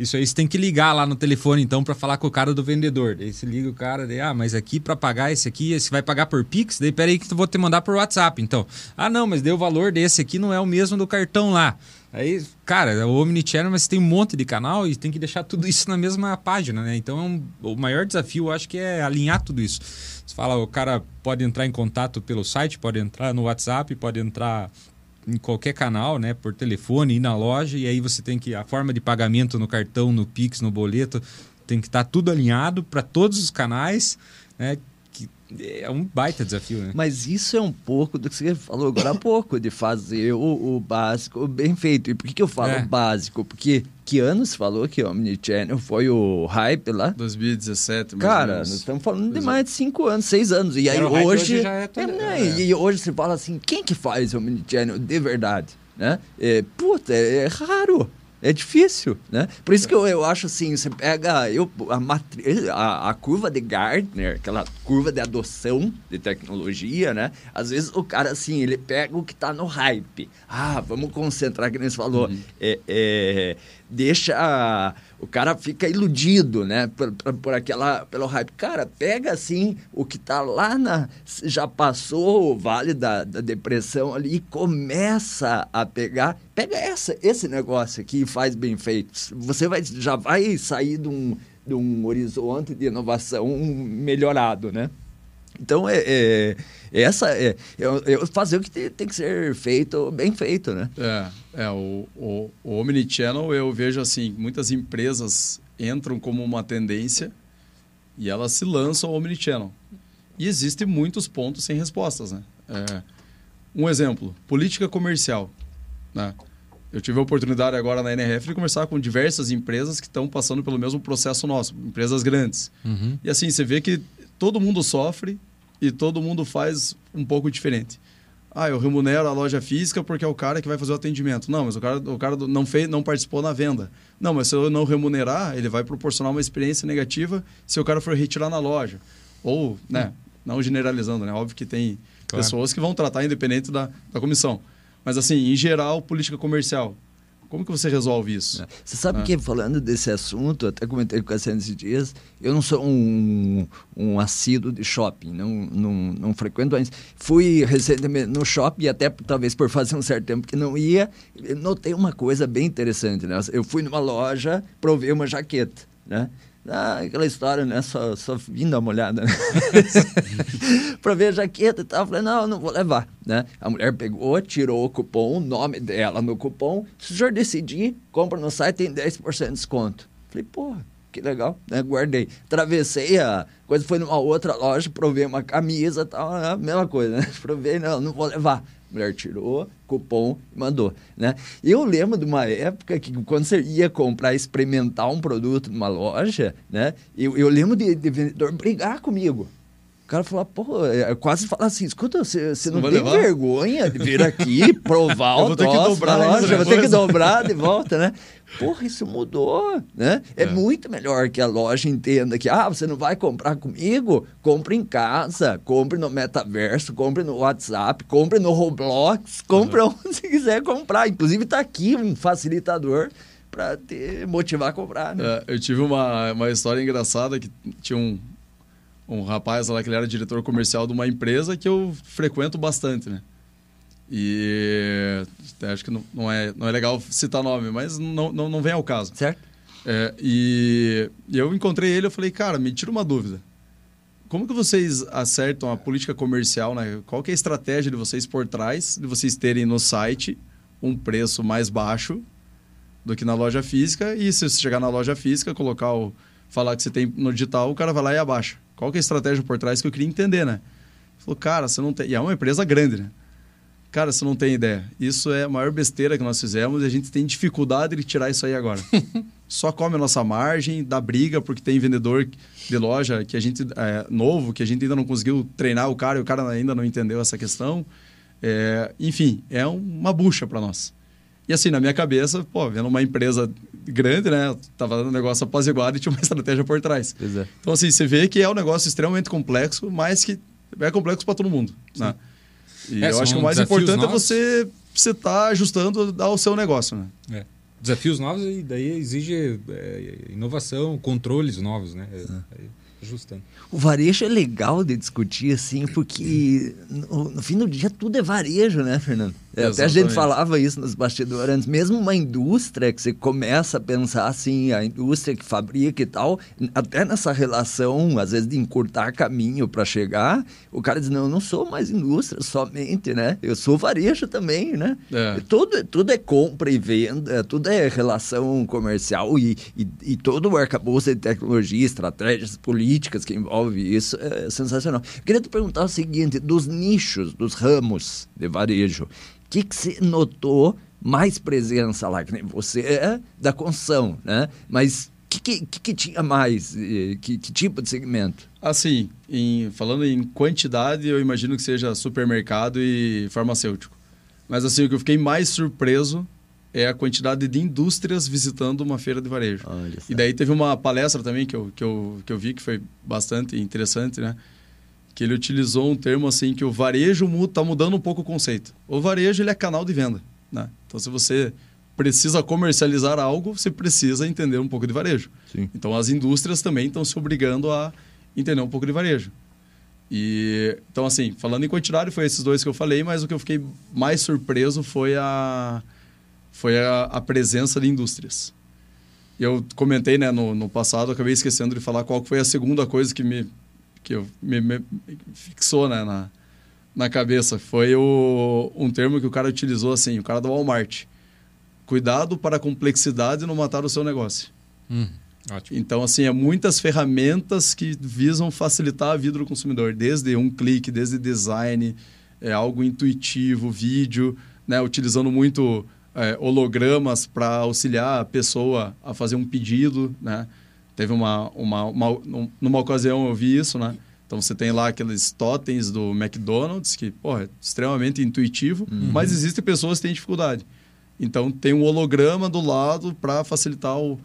Isso aí você tem que ligar lá no telefone então para falar com o cara do vendedor. Daí você liga o cara, daí, ah, mas aqui para pagar esse aqui, você vai pagar por Pix? Daí pera aí que eu vou te mandar por WhatsApp, então. Ah, não, mas deu o valor desse aqui não é o mesmo do cartão lá. Aí, cara, é o Omnichannel, mas tem um monte de canal e tem que deixar tudo isso na mesma página, né? Então, é o maior desafio, eu acho que é alinhar tudo isso. Você fala, o cara pode entrar em contato pelo site, pode entrar no WhatsApp, pode entrar em qualquer canal, né, por telefone, ir na loja e aí você tem que a forma de pagamento no cartão, no Pix, no boleto, tem que estar tá tudo alinhado para todos os canais, né? É um baita desafio, né? Mas isso é um pouco do que você falou agora há pouco, de fazer o, o básico bem feito. E por que, que eu falo é. básico? Porque que ano você falou que o Omnichannel foi o hype lá? 2017, mais Cara, nós estamos falando de mais de 5 anos, 6 anos. E aí hoje... hoje já é, é, né? é. E hoje você fala assim, quem que faz o Omnichannel de verdade? Né? É, puta, é, é raro. É difícil, né? Por isso que eu, eu acho assim, você pega eu, a, a, a, curva de Gardner, aquela curva de adoção de tecnologia, né? Às vezes o cara, assim, ele pega o que está no hype. Ah, vamos concentrar, que nem você falou. Uhum. É, é, deixa o cara fica iludido, né? Por, por, aquela, pelo hype. Cara, pega assim o que tá lá na. Já passou o vale da, da depressão ali e começa a pegar. Pega essa, esse negócio aqui e faz bem feito. Você vai, já vai sair de um, de um horizonte de inovação melhorado, né? Então, é, é essa é, é, fazer o que tem, tem, que ser feito, bem feito, né? É, é o, o, o Omnichannel eu vejo assim, muitas empresas entram como uma tendência e elas se lançam ao Omnichannel. E existem muitos pontos sem respostas, né? É, um exemplo, política comercial, né? Eu tive a oportunidade agora na NRF de conversar com diversas empresas que estão passando pelo mesmo processo nosso, empresas grandes. Uhum. E assim, você vê que todo mundo sofre, e todo mundo faz um pouco diferente. Ah, eu remunero a loja física porque é o cara que vai fazer o atendimento. Não, mas o cara, o cara não, fez, não participou na venda. Não, mas se eu não remunerar, ele vai proporcionar uma experiência negativa se o cara for retirar na loja. Ou, né, hum. não generalizando, né? Óbvio que tem claro. pessoas que vão tratar independente da, da comissão. Mas, assim, em geral, política comercial. Como que você resolve isso? É. Você sabe é. que, falando desse assunto, até comentei com a Cassiano esses dias, eu não sou um, um assíduo de shopping, não, não, não frequento antes. Fui recentemente no shopping, até talvez por fazer um certo tempo que não ia, notei uma coisa bem interessante. Né? Eu fui numa loja, provei uma jaqueta, né? Ah, aquela história, né? Só, só vim dar uma olhada, né? [LAUGHS] pra ver a jaqueta e tal. Falei, não, não vou levar, né? A mulher pegou, tirou o cupom, o nome dela no cupom. Se o senhor decidir, compra no site, tem 10% de desconto. Falei, porra, que legal, né? Guardei. Travessei a coisa, foi numa outra loja, provei uma camisa tal, né? mesma coisa, né? [LAUGHS] Provei, não, não vou levar. Mulher tirou, cupom mandou, né? Eu lembro de uma época que quando você ia comprar, experimentar um produto numa loja, né? Eu, eu lembro de, de vendedor brigar comigo cara falou, pô, é, quase fala assim, escuta, você, você não, não tem levar? vergonha de vir aqui provar [LAUGHS] o troço na loja, vou ter que dobrar de [LAUGHS] volta, né? Porra, isso mudou, né? É, é, muito melhor que a loja entenda que, ah, você não vai comprar comigo? Compre em casa, compre no metaverso, compre no WhatsApp, compre no Roblox, compre uhum. onde você quiser comprar. Inclusive está aqui um facilitador para te motivar a comprar, né? É, eu tive uma, uma história engraçada que tinha um, um rapaz lá que ele era diretor comercial de uma empresa que eu frequento bastante, né? E acho que não, não, é, não é legal citar nome, mas não, não, não vem ao caso. Certo. É, e, e eu encontrei ele, eu falei, cara, me tira uma dúvida. Como que vocês acertam a política comercial, né? Qual que é a estratégia de vocês por trás de vocês terem no site um preço mais baixo do que na loja física e se você chegar na loja física, colocar o falar que você tem no digital, o cara vai lá e abaixa. Qual que é a estratégia por trás que eu queria entender, né? Ele falou, cara, você não tem. E é uma empresa grande, né? Cara, você não tem ideia. Isso é a maior besteira que nós fizemos e a gente tem dificuldade de tirar isso aí agora. [LAUGHS] Só come a nossa margem, dá briga, porque tem vendedor de loja que a gente é novo, que a gente ainda não conseguiu treinar o cara e o cara ainda não entendeu essa questão. É, enfim, é uma bucha para nós. E assim, na minha cabeça, pô, vendo uma empresa grande, né? Tava dando um negócio apaziguado e tinha uma [LAUGHS] estratégia por trás. É. Então, assim, você vê que é um negócio extremamente complexo, mas que é complexo para todo mundo. Né? E é, eu acho que o mais importante é novos. é você você tá ajustando ao seu negócio, né? É. Desafios novos e daí exige é, inovação, controles novos, né? É ajustando. O varejo é legal de discutir, assim, porque no, no fim do dia tudo é varejo, né, Fernando? É, até a gente falava isso nos bastidores antes. Mesmo uma indústria que você começa a pensar assim, a indústria que fabrica e tal, até nessa relação, às vezes, de encurtar caminho para chegar, o cara diz: não, eu não sou mais indústria somente, né? Eu sou varejo também, né? É. Tudo, tudo é compra e venda, tudo é relação comercial e, e, e todo o arcabouço de tecnologia, estratégias políticas que envolve isso é sensacional. Eu queria te perguntar o seguinte: dos nichos, dos ramos de varejo, que, que você notou mais presença lá? Que você é da construção, né? Mas o que, que, que, tinha mais? Que, que, tipo de segmento? Assim, em, falando em quantidade, eu imagino que seja supermercado e farmacêutico. Mas assim, o que eu fiquei mais surpreso é a quantidade de indústrias visitando uma feira de varejo. e daí teve uma palestra também que eu, que, eu, que eu vi que foi bastante interessante, né? que ele utilizou um termo assim que o varejo está mudando um pouco o conceito. O varejo ele é canal de venda, né? Então se você precisa comercializar algo, você precisa entender um pouco de varejo. Sim. Então as indústrias também estão se obrigando a entender um pouco de varejo. E então assim, falando em quantidade, foi esses dois que eu falei, mas o que eu fiquei mais surpreso foi a foi a, a presença de indústrias. Eu comentei né, no, no passado, acabei esquecendo de falar qual foi a segunda coisa que me que eu, me, me fixou né, na, na cabeça foi o, um termo que o cara utilizou assim, o cara do Walmart. Cuidado para a complexidade não matar o seu negócio. Hum, ótimo. Então, assim, é muitas ferramentas que visam facilitar a vida do consumidor, desde um clique, desde design, é algo intuitivo, vídeo, né, utilizando muito é, hologramas para auxiliar a pessoa a fazer um pedido, né? Teve uma, uma, uma, Numa ocasião eu vi isso, né? Então você tem lá aqueles totens do McDonald's, que porra, é extremamente intuitivo, uhum. mas existem pessoas que têm dificuldade. Então tem um holograma do lado para facilitar o,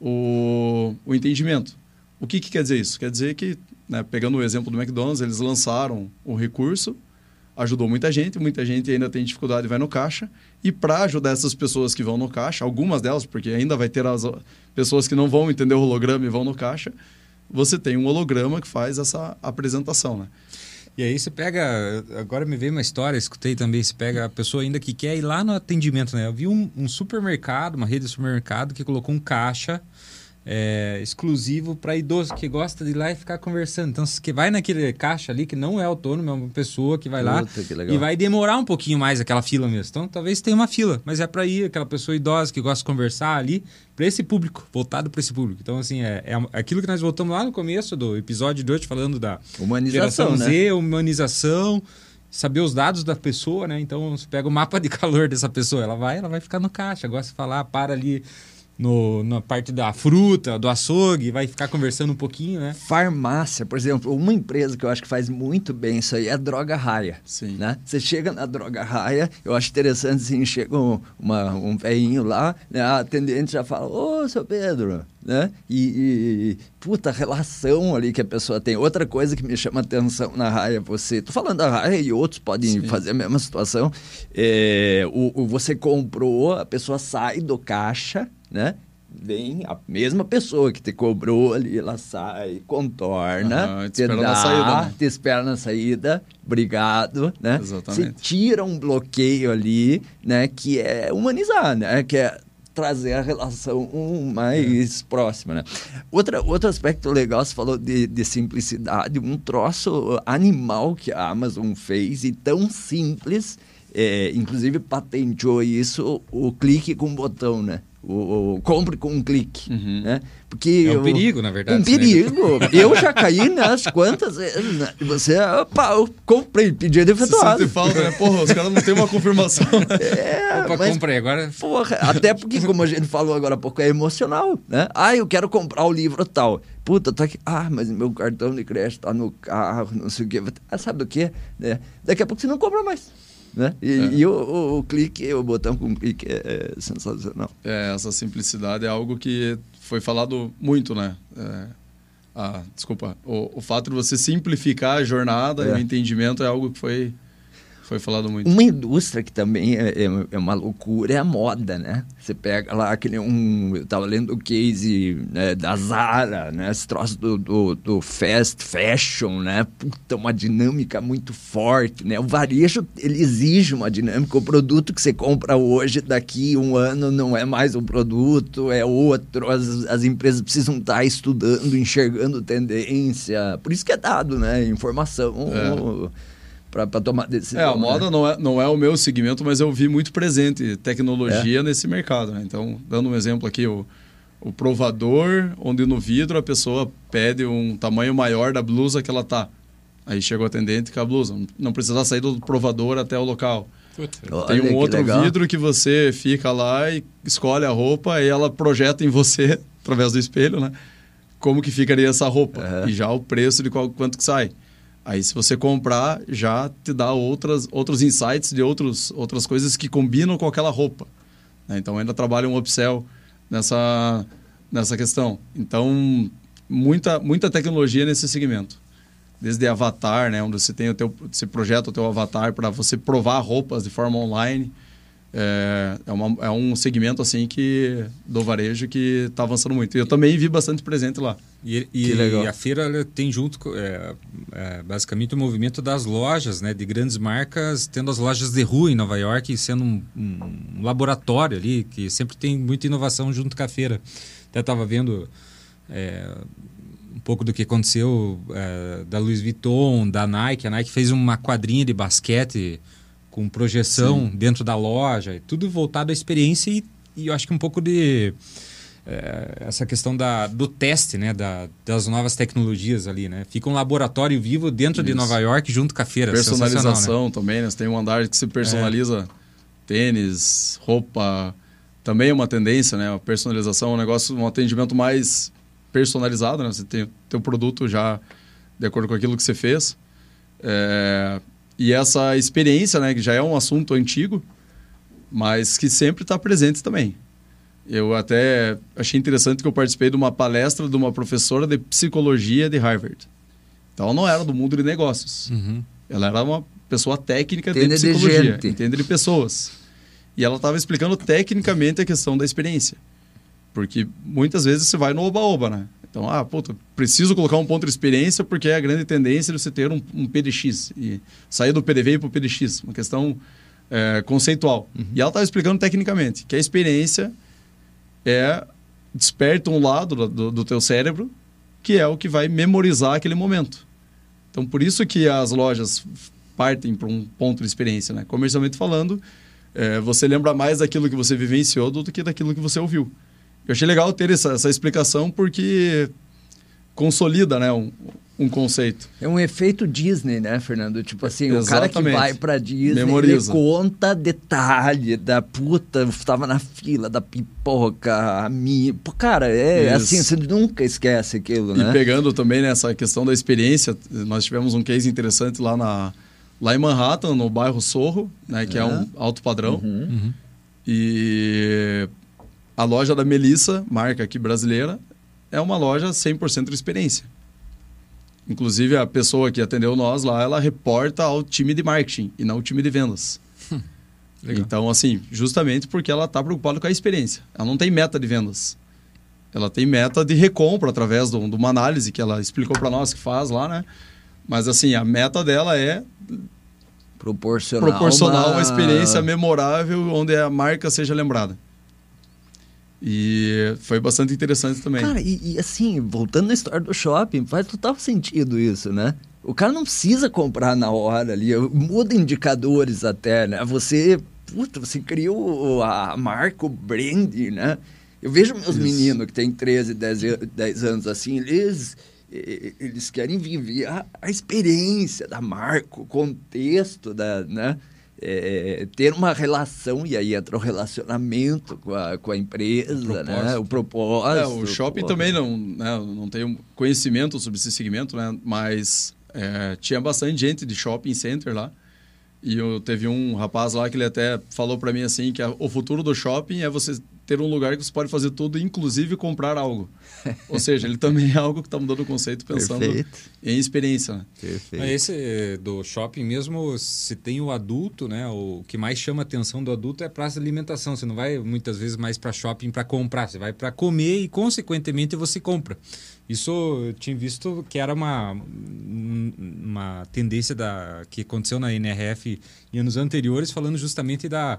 o, o, entendimento. O que, que quer dizer isso? Quer dizer que, né, pegando o exemplo do McDonald's, eles lançaram o recurso ajudou muita gente, muita gente ainda tem dificuldade e vai no caixa. E para ajudar essas pessoas que vão no caixa, algumas delas, porque ainda vai ter as pessoas que não vão entender o holograma e vão no caixa, você tem um holograma que faz essa apresentação, né? E aí você pega, agora me veio uma história, escutei também, você pega a pessoa ainda que quer ir lá no atendimento, né? Eu vi um, um supermercado, uma rede de supermercado que colocou um caixa é, exclusivo para idoso que gosta de ir lá e ficar conversando. Então, que vai naquele caixa ali, que não é autônomo, é uma pessoa que vai lá e vai demorar um pouquinho mais aquela fila mesmo. Então, talvez tenha uma fila, mas é para ir aquela pessoa idosa que gosta de conversar ali, para esse público, voltado para esse público. Então, assim, é, é, aquilo que nós voltamos lá no começo do episódio de hoje, falando da humanização, né? Z, humanização saber os dados da pessoa, né? Então, você pega o mapa de calor dessa pessoa, ela vai, ela vai ficar no caixa, gosta de falar, para ali no, na parte da fruta, do açougue, vai ficar conversando um pouquinho, né? Farmácia, por exemplo, uma empresa que eu acho que faz muito bem isso aí é a Droga Raia. Sim. Né? Você chega na Droga Raia, eu acho interessante assim, chega um, uma, um velhinho lá, né? a atendente já fala, ô, seu Pedro, né? E, e, puta, relação ali que a pessoa tem. Outra coisa que me chama atenção na raia, você, tô falando da raia e outros podem Sim. fazer a mesma situação, é, o, o, você comprou, a pessoa sai do caixa, né? Vem a mesma pessoa que te cobrou ali, ela sai, contorna, uhum, te, te dá, saída, né? te espera na saída, obrigado, né? Exatamente. Você tira um bloqueio ali, né? Que é humanizar, né? Que é trazer a relação mais é. próxima, né? Outra, outro aspecto legal, você falou de, de, simplicidade, um troço animal que a Amazon fez e tão simples, é, inclusive patenteou isso, o clique com botão, né? O, o, compre com um clique, uhum. né? Porque é um perigo, na verdade. Um perigo. [LAUGHS] eu já caí nas quantas vezes, né? Você, opa, eu comprei, pedi efetuado. Você falta, né? Porra, os caras não têm uma confirmação. Né? [LAUGHS] É, opa, mas, comprei agora. Porra, até porque, [LAUGHS] como a gente falou agora há pouco, é emocional, né? Ah, eu quero comprar o livro tal. Puta, tá aqui. Ah, mas meu cartão de crédito tá no carro, não sei o quê. Ah, sabe do quê? Né? Daqui a pouco você não compra mais. Né? E, é. e o, o, o, clique, o botão com clique é, é, sensacional. É, essa simplicidade é algo que foi falado muito, né? É, ah, desculpa. O, o fato de você simplificar a jornada e o é. entendimento é algo que foi foi falado muito. Uma indústria que também é, é, é, uma loucura é a moda, né? Você pega lá aquele um. Eu tava lendo o case né, da Zara, né? Esse troço do, do, do, fast fashion, né? Puta, uma dinâmica muito forte, né? O varejo, ele exige uma dinâmica. O produto que você compra hoje, daqui um ano, não é mais um produto, é outro. As, as empresas precisam estar tá estudando, enxergando tendência. Por isso que é dado, né? Informação. É para tomar decisão. É, a moda né? não, é, não é o meu segmento, mas eu vi muito presente tecnologia é. nesse mercado. Né? Então, dando um exemplo aqui, o, o provador, onde no vidro a pessoa pede um tamanho maior da blusa que ela tá. Aí chega o atendente com a blusa. Não precisa sair do provador até o local. Tem um outro legal. vidro que você fica lá e escolhe a roupa e ela projeta em você, [LAUGHS] através do espelho, né? Como que ficaria essa roupa. Uhum. E já o preço de qual, quanto que sai. Aí, se você comprar, já te dá outras, outros insights de outros, outras coisas que combinam com aquela roupa. Né? Então, ainda trabalha um upsell nessa, nessa questão. Então, muita, muita tecnologia nesse segmento. Desde avatar, né? onde você tem o teu, você projeta o teu avatar para você provar roupas de forma online é, é, uma, é um segmento assim que do varejo que está avançando muito. E eu também vi bastante presente lá. E, e, e a feira tem junto é, é, basicamente o movimento das lojas, né, de grandes marcas, tendo as lojas de rua em Nova York sendo um, um laboratório ali que sempre tem muita inovação junto com a feira. Até estava vendo é, um pouco do que aconteceu é, da Louis Vuitton, da Nike. A Nike fez uma quadrinha de basquete com projeção Sim. dentro da loja, tudo voltado à experiência e, e eu acho que um pouco de é, essa questão da, do teste, né, da, das novas tecnologias ali, né? Fica um laboratório vivo dentro Isso. de Nova York junto com a feira. Personalização né? também, né? Você tem um andar que se personaliza é. tênis, roupa, também é uma tendência, né? A personalização é um negócio, um atendimento mais personalizado, né? Você tem o teu produto já de acordo com aquilo que você fez. É, e essa experiência, né, que já é um assunto antigo, mas que sempre está presente também. Eu até achei interessante que eu participei de uma palestra de uma professora de psicologia de Harvard. Então, ela não era do mundo de negócios. Uhum. Ela era uma pessoa técnica entende de psicologia, de entende de pessoas. E ela estava explicando tecnicamente a questão da experiência. Porque muitas vezes você vai no oba-oba, né? Então, ah, puta, preciso colocar um ponto de experiência porque é a grande tendência de você ter um, um PDX. E sair do PDV para o PDX, uma questão é, conceitual. Uhum. E ela estava explicando tecnicamente que a experiência é desperta um lado do, do teu cérebro que é o que vai memorizar aquele momento. Então, por isso que as lojas partem para um ponto de experiência, né? Comercialmente falando, é, você lembra mais daquilo que você vivenciou do que daquilo que você ouviu. Eu achei legal ter essa, essa explicação porque consolida, né, um, um conceito. É um efeito Disney, né, Fernando? Tipo assim, Exatamente. o cara que vai pra Disney, Memoriza. ele conta detalhe da puta, estava na fila da pipoca, a minha... Pô, cara, é Isso. assim, você nunca esquece aquilo, né? E pegando também nessa questão da experiência, nós tivemos um case interessante lá na lá em Manhattan, no bairro Sorro, né, que é, é um alto padrão. Uhum. Uhum. E a loja da Melissa, marca aqui brasileira, é uma loja 100% de experiência. Inclusive, a pessoa que atendeu nós lá, ela reporta ao time de marketing e não ao time de vendas. então, assim, justamente porque ela está preocupada com a experiência. Ela não tem meta de vendas. Ela tem meta de recompra através de uma análise que ela explicou para nós que faz lá, né? Mas, assim, a meta dela é proporcionar, proporcionar uma... uma experiência memorável onde a marca seja lembrada. E foi bastante interessante também. Cara, e, e, assim, voltando na história do shopping, faz total sentido isso, né? O cara não precisa comprar na hora ali, muda indicadores até, né? Você, puta, você criou a marca, o brand, né? Eu vejo meus isso. meninos que têm 13, 10, 10 anos assim, eles eles querem viver a, a, experiência da marca, o contexto da, né? É, ter uma relação, e aí entra o relacionamento com a, com a empresa, o né? O propósito. É, o shopping pô. também não, né? não tem conhecimento sobre esse segmento, né? Mas é, tinha bastante gente de shopping center lá. E eu teve um rapaz lá que ele até falou para mim assim que a, o futuro do shopping é você ter um lugar que você pode fazer tudo, inclusive comprar algo. Ou seja, ele também é algo que está mudando o conceito pensando Perfeito. em experiência. Né? Perfeito. Esse do shopping mesmo, se tem o adulto, né? O que mais chama a atenção do adulto é a praça de alimentação. Você não vai muitas vezes mais para shopping para comprar, você vai para comer e consequentemente você compra. Isso eu tinha visto que era uma, uma tendência da, que aconteceu na NRF em anos anteriores, falando justamente da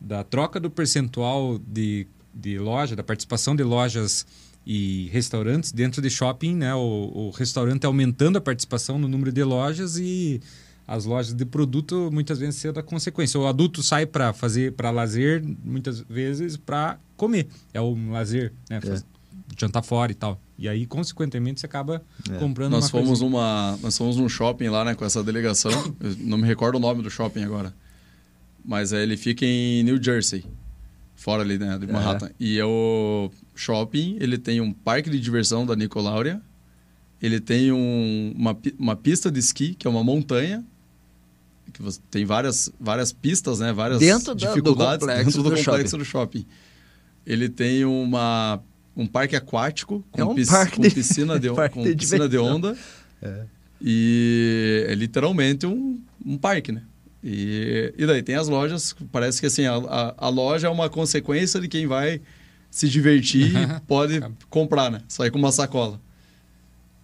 da troca do percentual de, de loja, da participação de lojas e restaurantes dentro de shopping, né? O, o restaurante aumentando a participação no número de lojas e as lojas de produto muitas vezes sendo a consequência. O adulto sai para fazer para lazer, muitas vezes para comer. É um lazer, né? É. Jantar fora e tal. E aí, consequentemente, você acaba é. comprando nós uma fomos uma Nós fomos num shopping lá, né, com essa delegação. Eu não me recordo o nome do shopping agora mas ele fica em New Jersey, fora ali né, de Manhattan. É. E é o shopping, ele tem um parque de diversão da Nicolauria, ele tem um, uma, uma pista de esqui, que é uma montanha, que você, tem várias, várias pistas, né, várias dentro dificuldades do complexo dentro do, do complexo shopping. do shopping. Ele tem uma, um parque aquático com, é um pis, parque com piscina, de, [LAUGHS] com de piscina de onda. É. E é literalmente um, um parque, né? E, e daí tem as lojas, parece que assim, a, a, a loja é uma consequência de quem vai se divertir e pode comprar, né? Sair com uma sacola.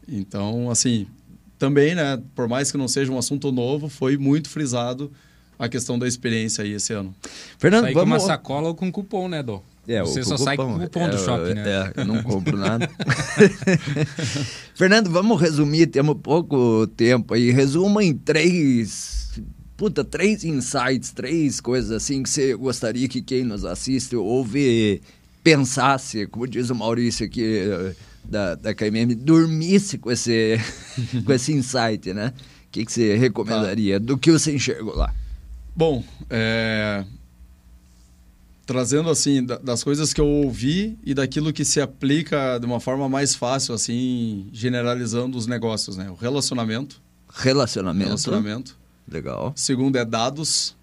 Então, assim, também, né, por mais que não seja um assunto novo, foi muito frisado a questão da experiência aí esse ano. Fernando, Sair vamos... com uma sacola ou com cupom, né, Dó? É, Você só cupom, sai com o cupom é, do shopping, né? É, eu não compro nada. [LAUGHS] [LAUGHS] Fernando, vamos resumir, temos pouco tempo aí. Resuma em três puta, três insights, três coisas assim que você gostaria que quem nos assiste ouve pensasse, como diz o Maurício aqui eh, da, da KMM, dormisse com esse, [LAUGHS] com esse insight, né? O que, que você recomendaria? Tá. Do que você enxergou lá? Bom, é... trazendo assim das coisas que eu ouvi e daquilo que se aplica de uma forma mais fácil, assim, generalizando os negócios, né? O relacionamento. Relacionamento. Relacionamento. Legal. Segundo é dados.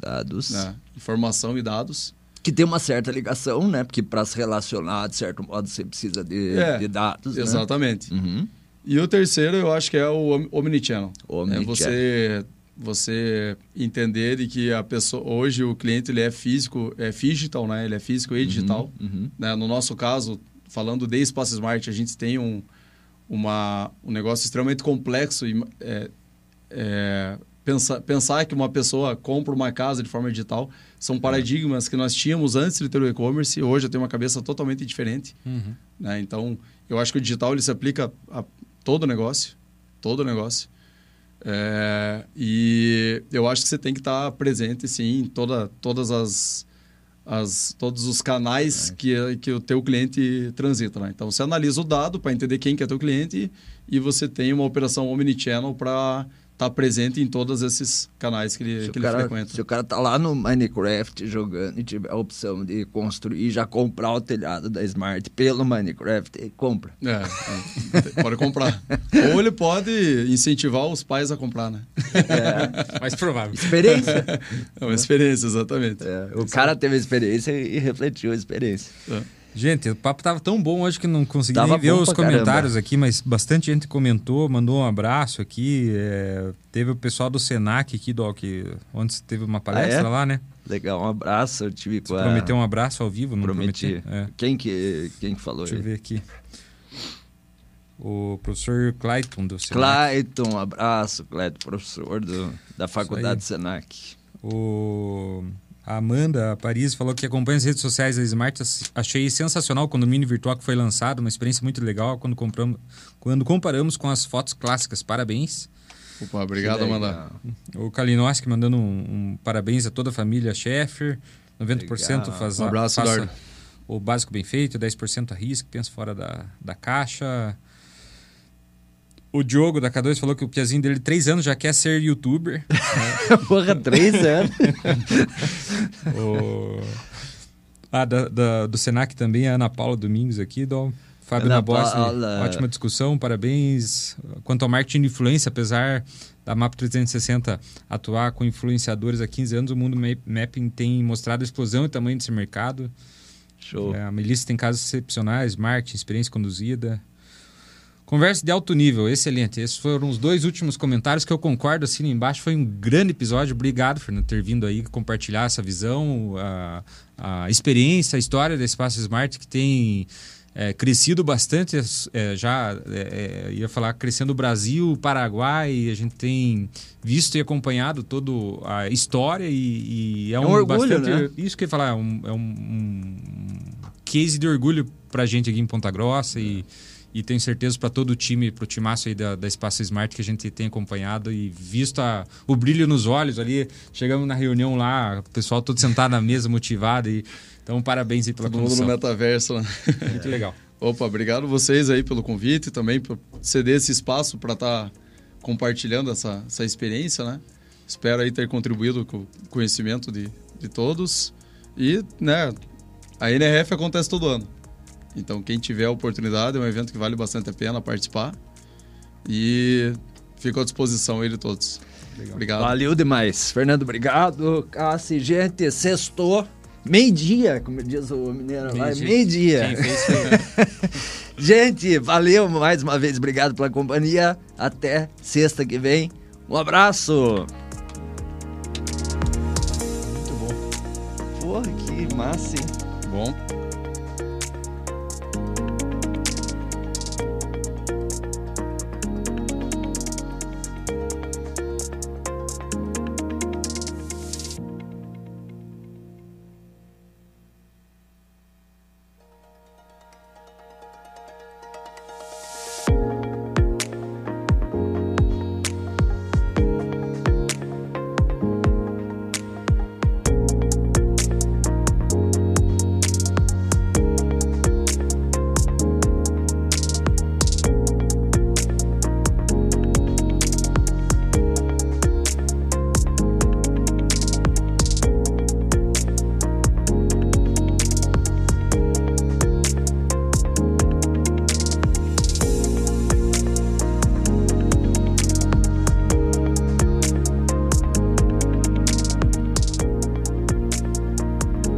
Dados. Né? Informação e dados. Que tem uma certa ligação, né? Porque para se relacionar, de certo modo, você precisa de, é, de dados. Né? Exatamente. Né? Uhum. E o terceiro, eu acho que é o Omnichannel. Omnichannel. É você, você entender de que a pessoa... Hoje, o cliente ele é físico, é digital, né? Ele é físico e uhum, digital. Uhum. Né? No nosso caso, falando de Espaço Smart, a gente tem um, uma, um negócio extremamente complexo e é, é, pensar, pensar que uma pessoa compra uma casa de forma digital são paradigmas que nós tínhamos antes de ter o e-commerce e hoje eu tenho uma cabeça totalmente diferente. Uhum. Né? Então, eu acho que o digital ele se aplica a todo negócio, todo negócio. É, e eu acho que você tem que estar presente, sim, em toda, todas as, as, todos os canais é. que, que o teu cliente transita. Né? Então, você analisa o dado para entender quem que é teu cliente e você tem uma operação omnichannel para tá presente em todos esses canais que ele, que ele cara, frequenta. Se o cara tá lá no Minecraft jogando e tiver a opção de construir já comprar o telhado da Smart pelo Minecraft, ele compra. É, é pode comprar. Ou ele pode incentivar os pais a comprar, né? É. Mais provável. Experiência. É uma experiência, exatamente. É, o cara teve a experiência e refletiu a experiência. É. Gente, o papo tava tão bom hoje que não consegui tava nem ver os comentários caramba. aqui, mas bastante gente comentou, mandou um abraço aqui. É, teve o pessoal do Senac aqui, Doc, onde teve uma palestra ah, é? lá, né? Legal, um abraço. Eu tive com a... Prometeu um abraço ao vivo, não prometi? prometi? É. Quem, que, quem que falou Deixa aí? eu ver aqui. O professor Clayton do Senac. Clayton, um abraço, Clayton, professor do, da faculdade Senac. O a Amanda a Paris falou que acompanha as redes sociais da Smart. Achei sensacional quando o Mini Virtual foi lançado, uma experiência muito legal quando, compramos, quando comparamos com as fotos clássicas. Parabéns. Opa, obrigado, Amanda. O Kalinowski mandando um, um, parabéns a toda a família Sheffer. 90% faz um abraço, faça o básico bem feito, 10% a risco, pensa fora da, da caixa. O Diogo da K2 falou que o piazinho dele, três anos, já quer ser youtuber. [LAUGHS] Porra, três anos. [LAUGHS] o... Ah, da, da, do Senac também, a Ana Paula Domingos aqui, do Fábio Ana Nabossi. Paula... Ótima discussão, parabéns. Quanto ao marketing de influência, apesar da MAP 360 atuar com influenciadores há 15 anos, o mundo mapping tem mostrado a explosão e tamanho desse mercado. Show. É, a Melissa tem casos excepcionais, marketing, experiência conduzida. Conversa de alto nível, excelente. Esses foram os dois últimos comentários que eu concordo, assim embaixo. Foi um grande episódio. Obrigado, Fernando, por ter vindo aí compartilhar essa visão, a, a experiência, a história da Espaço Smart, que tem é, crescido bastante. É, já é, é ia falar crescendo o Brasil, o Paraguai. A gente tem visto e acompanhado toda a história e, e é, um, um orgulho, bastante, né? Isso que eu ia falar, é um, é um, um case de orgulho para a gente aqui em Ponta Grossa e e tenho certeza para todo o time, para o timaço aí da, da Espaço Smart que a gente tem acompanhado e visto a, o brilho nos olhos ali. Chegamos na reunião lá, o pessoal todo sentado na mesa, motivado. E, então, parabéns aí pela Todo mundo no metaverso. Né? Muito legal. [LAUGHS] Opa, obrigado vocês aí pelo convite e também por ceder esse espaço para estar tá compartilhando essa, essa experiência, né? Espero aí ter contribuído com o conhecimento de, de todos. E, né, a NRF acontece todo ano. Então, quem tiver a oportunidade, é um evento que vale bastante a pena participar. E fico à disposição aí de todos. Legal. Obrigado. Valeu demais. Fernando, obrigado. Cassi, gente, sextou. Meio-dia, como diz o mineiro lá, meio-dia. [LAUGHS] gente, valeu mais uma vez. Obrigado pela companhia. Até sexta que vem. Um abraço. Muito bom. Porra, que massa, hein? Bom.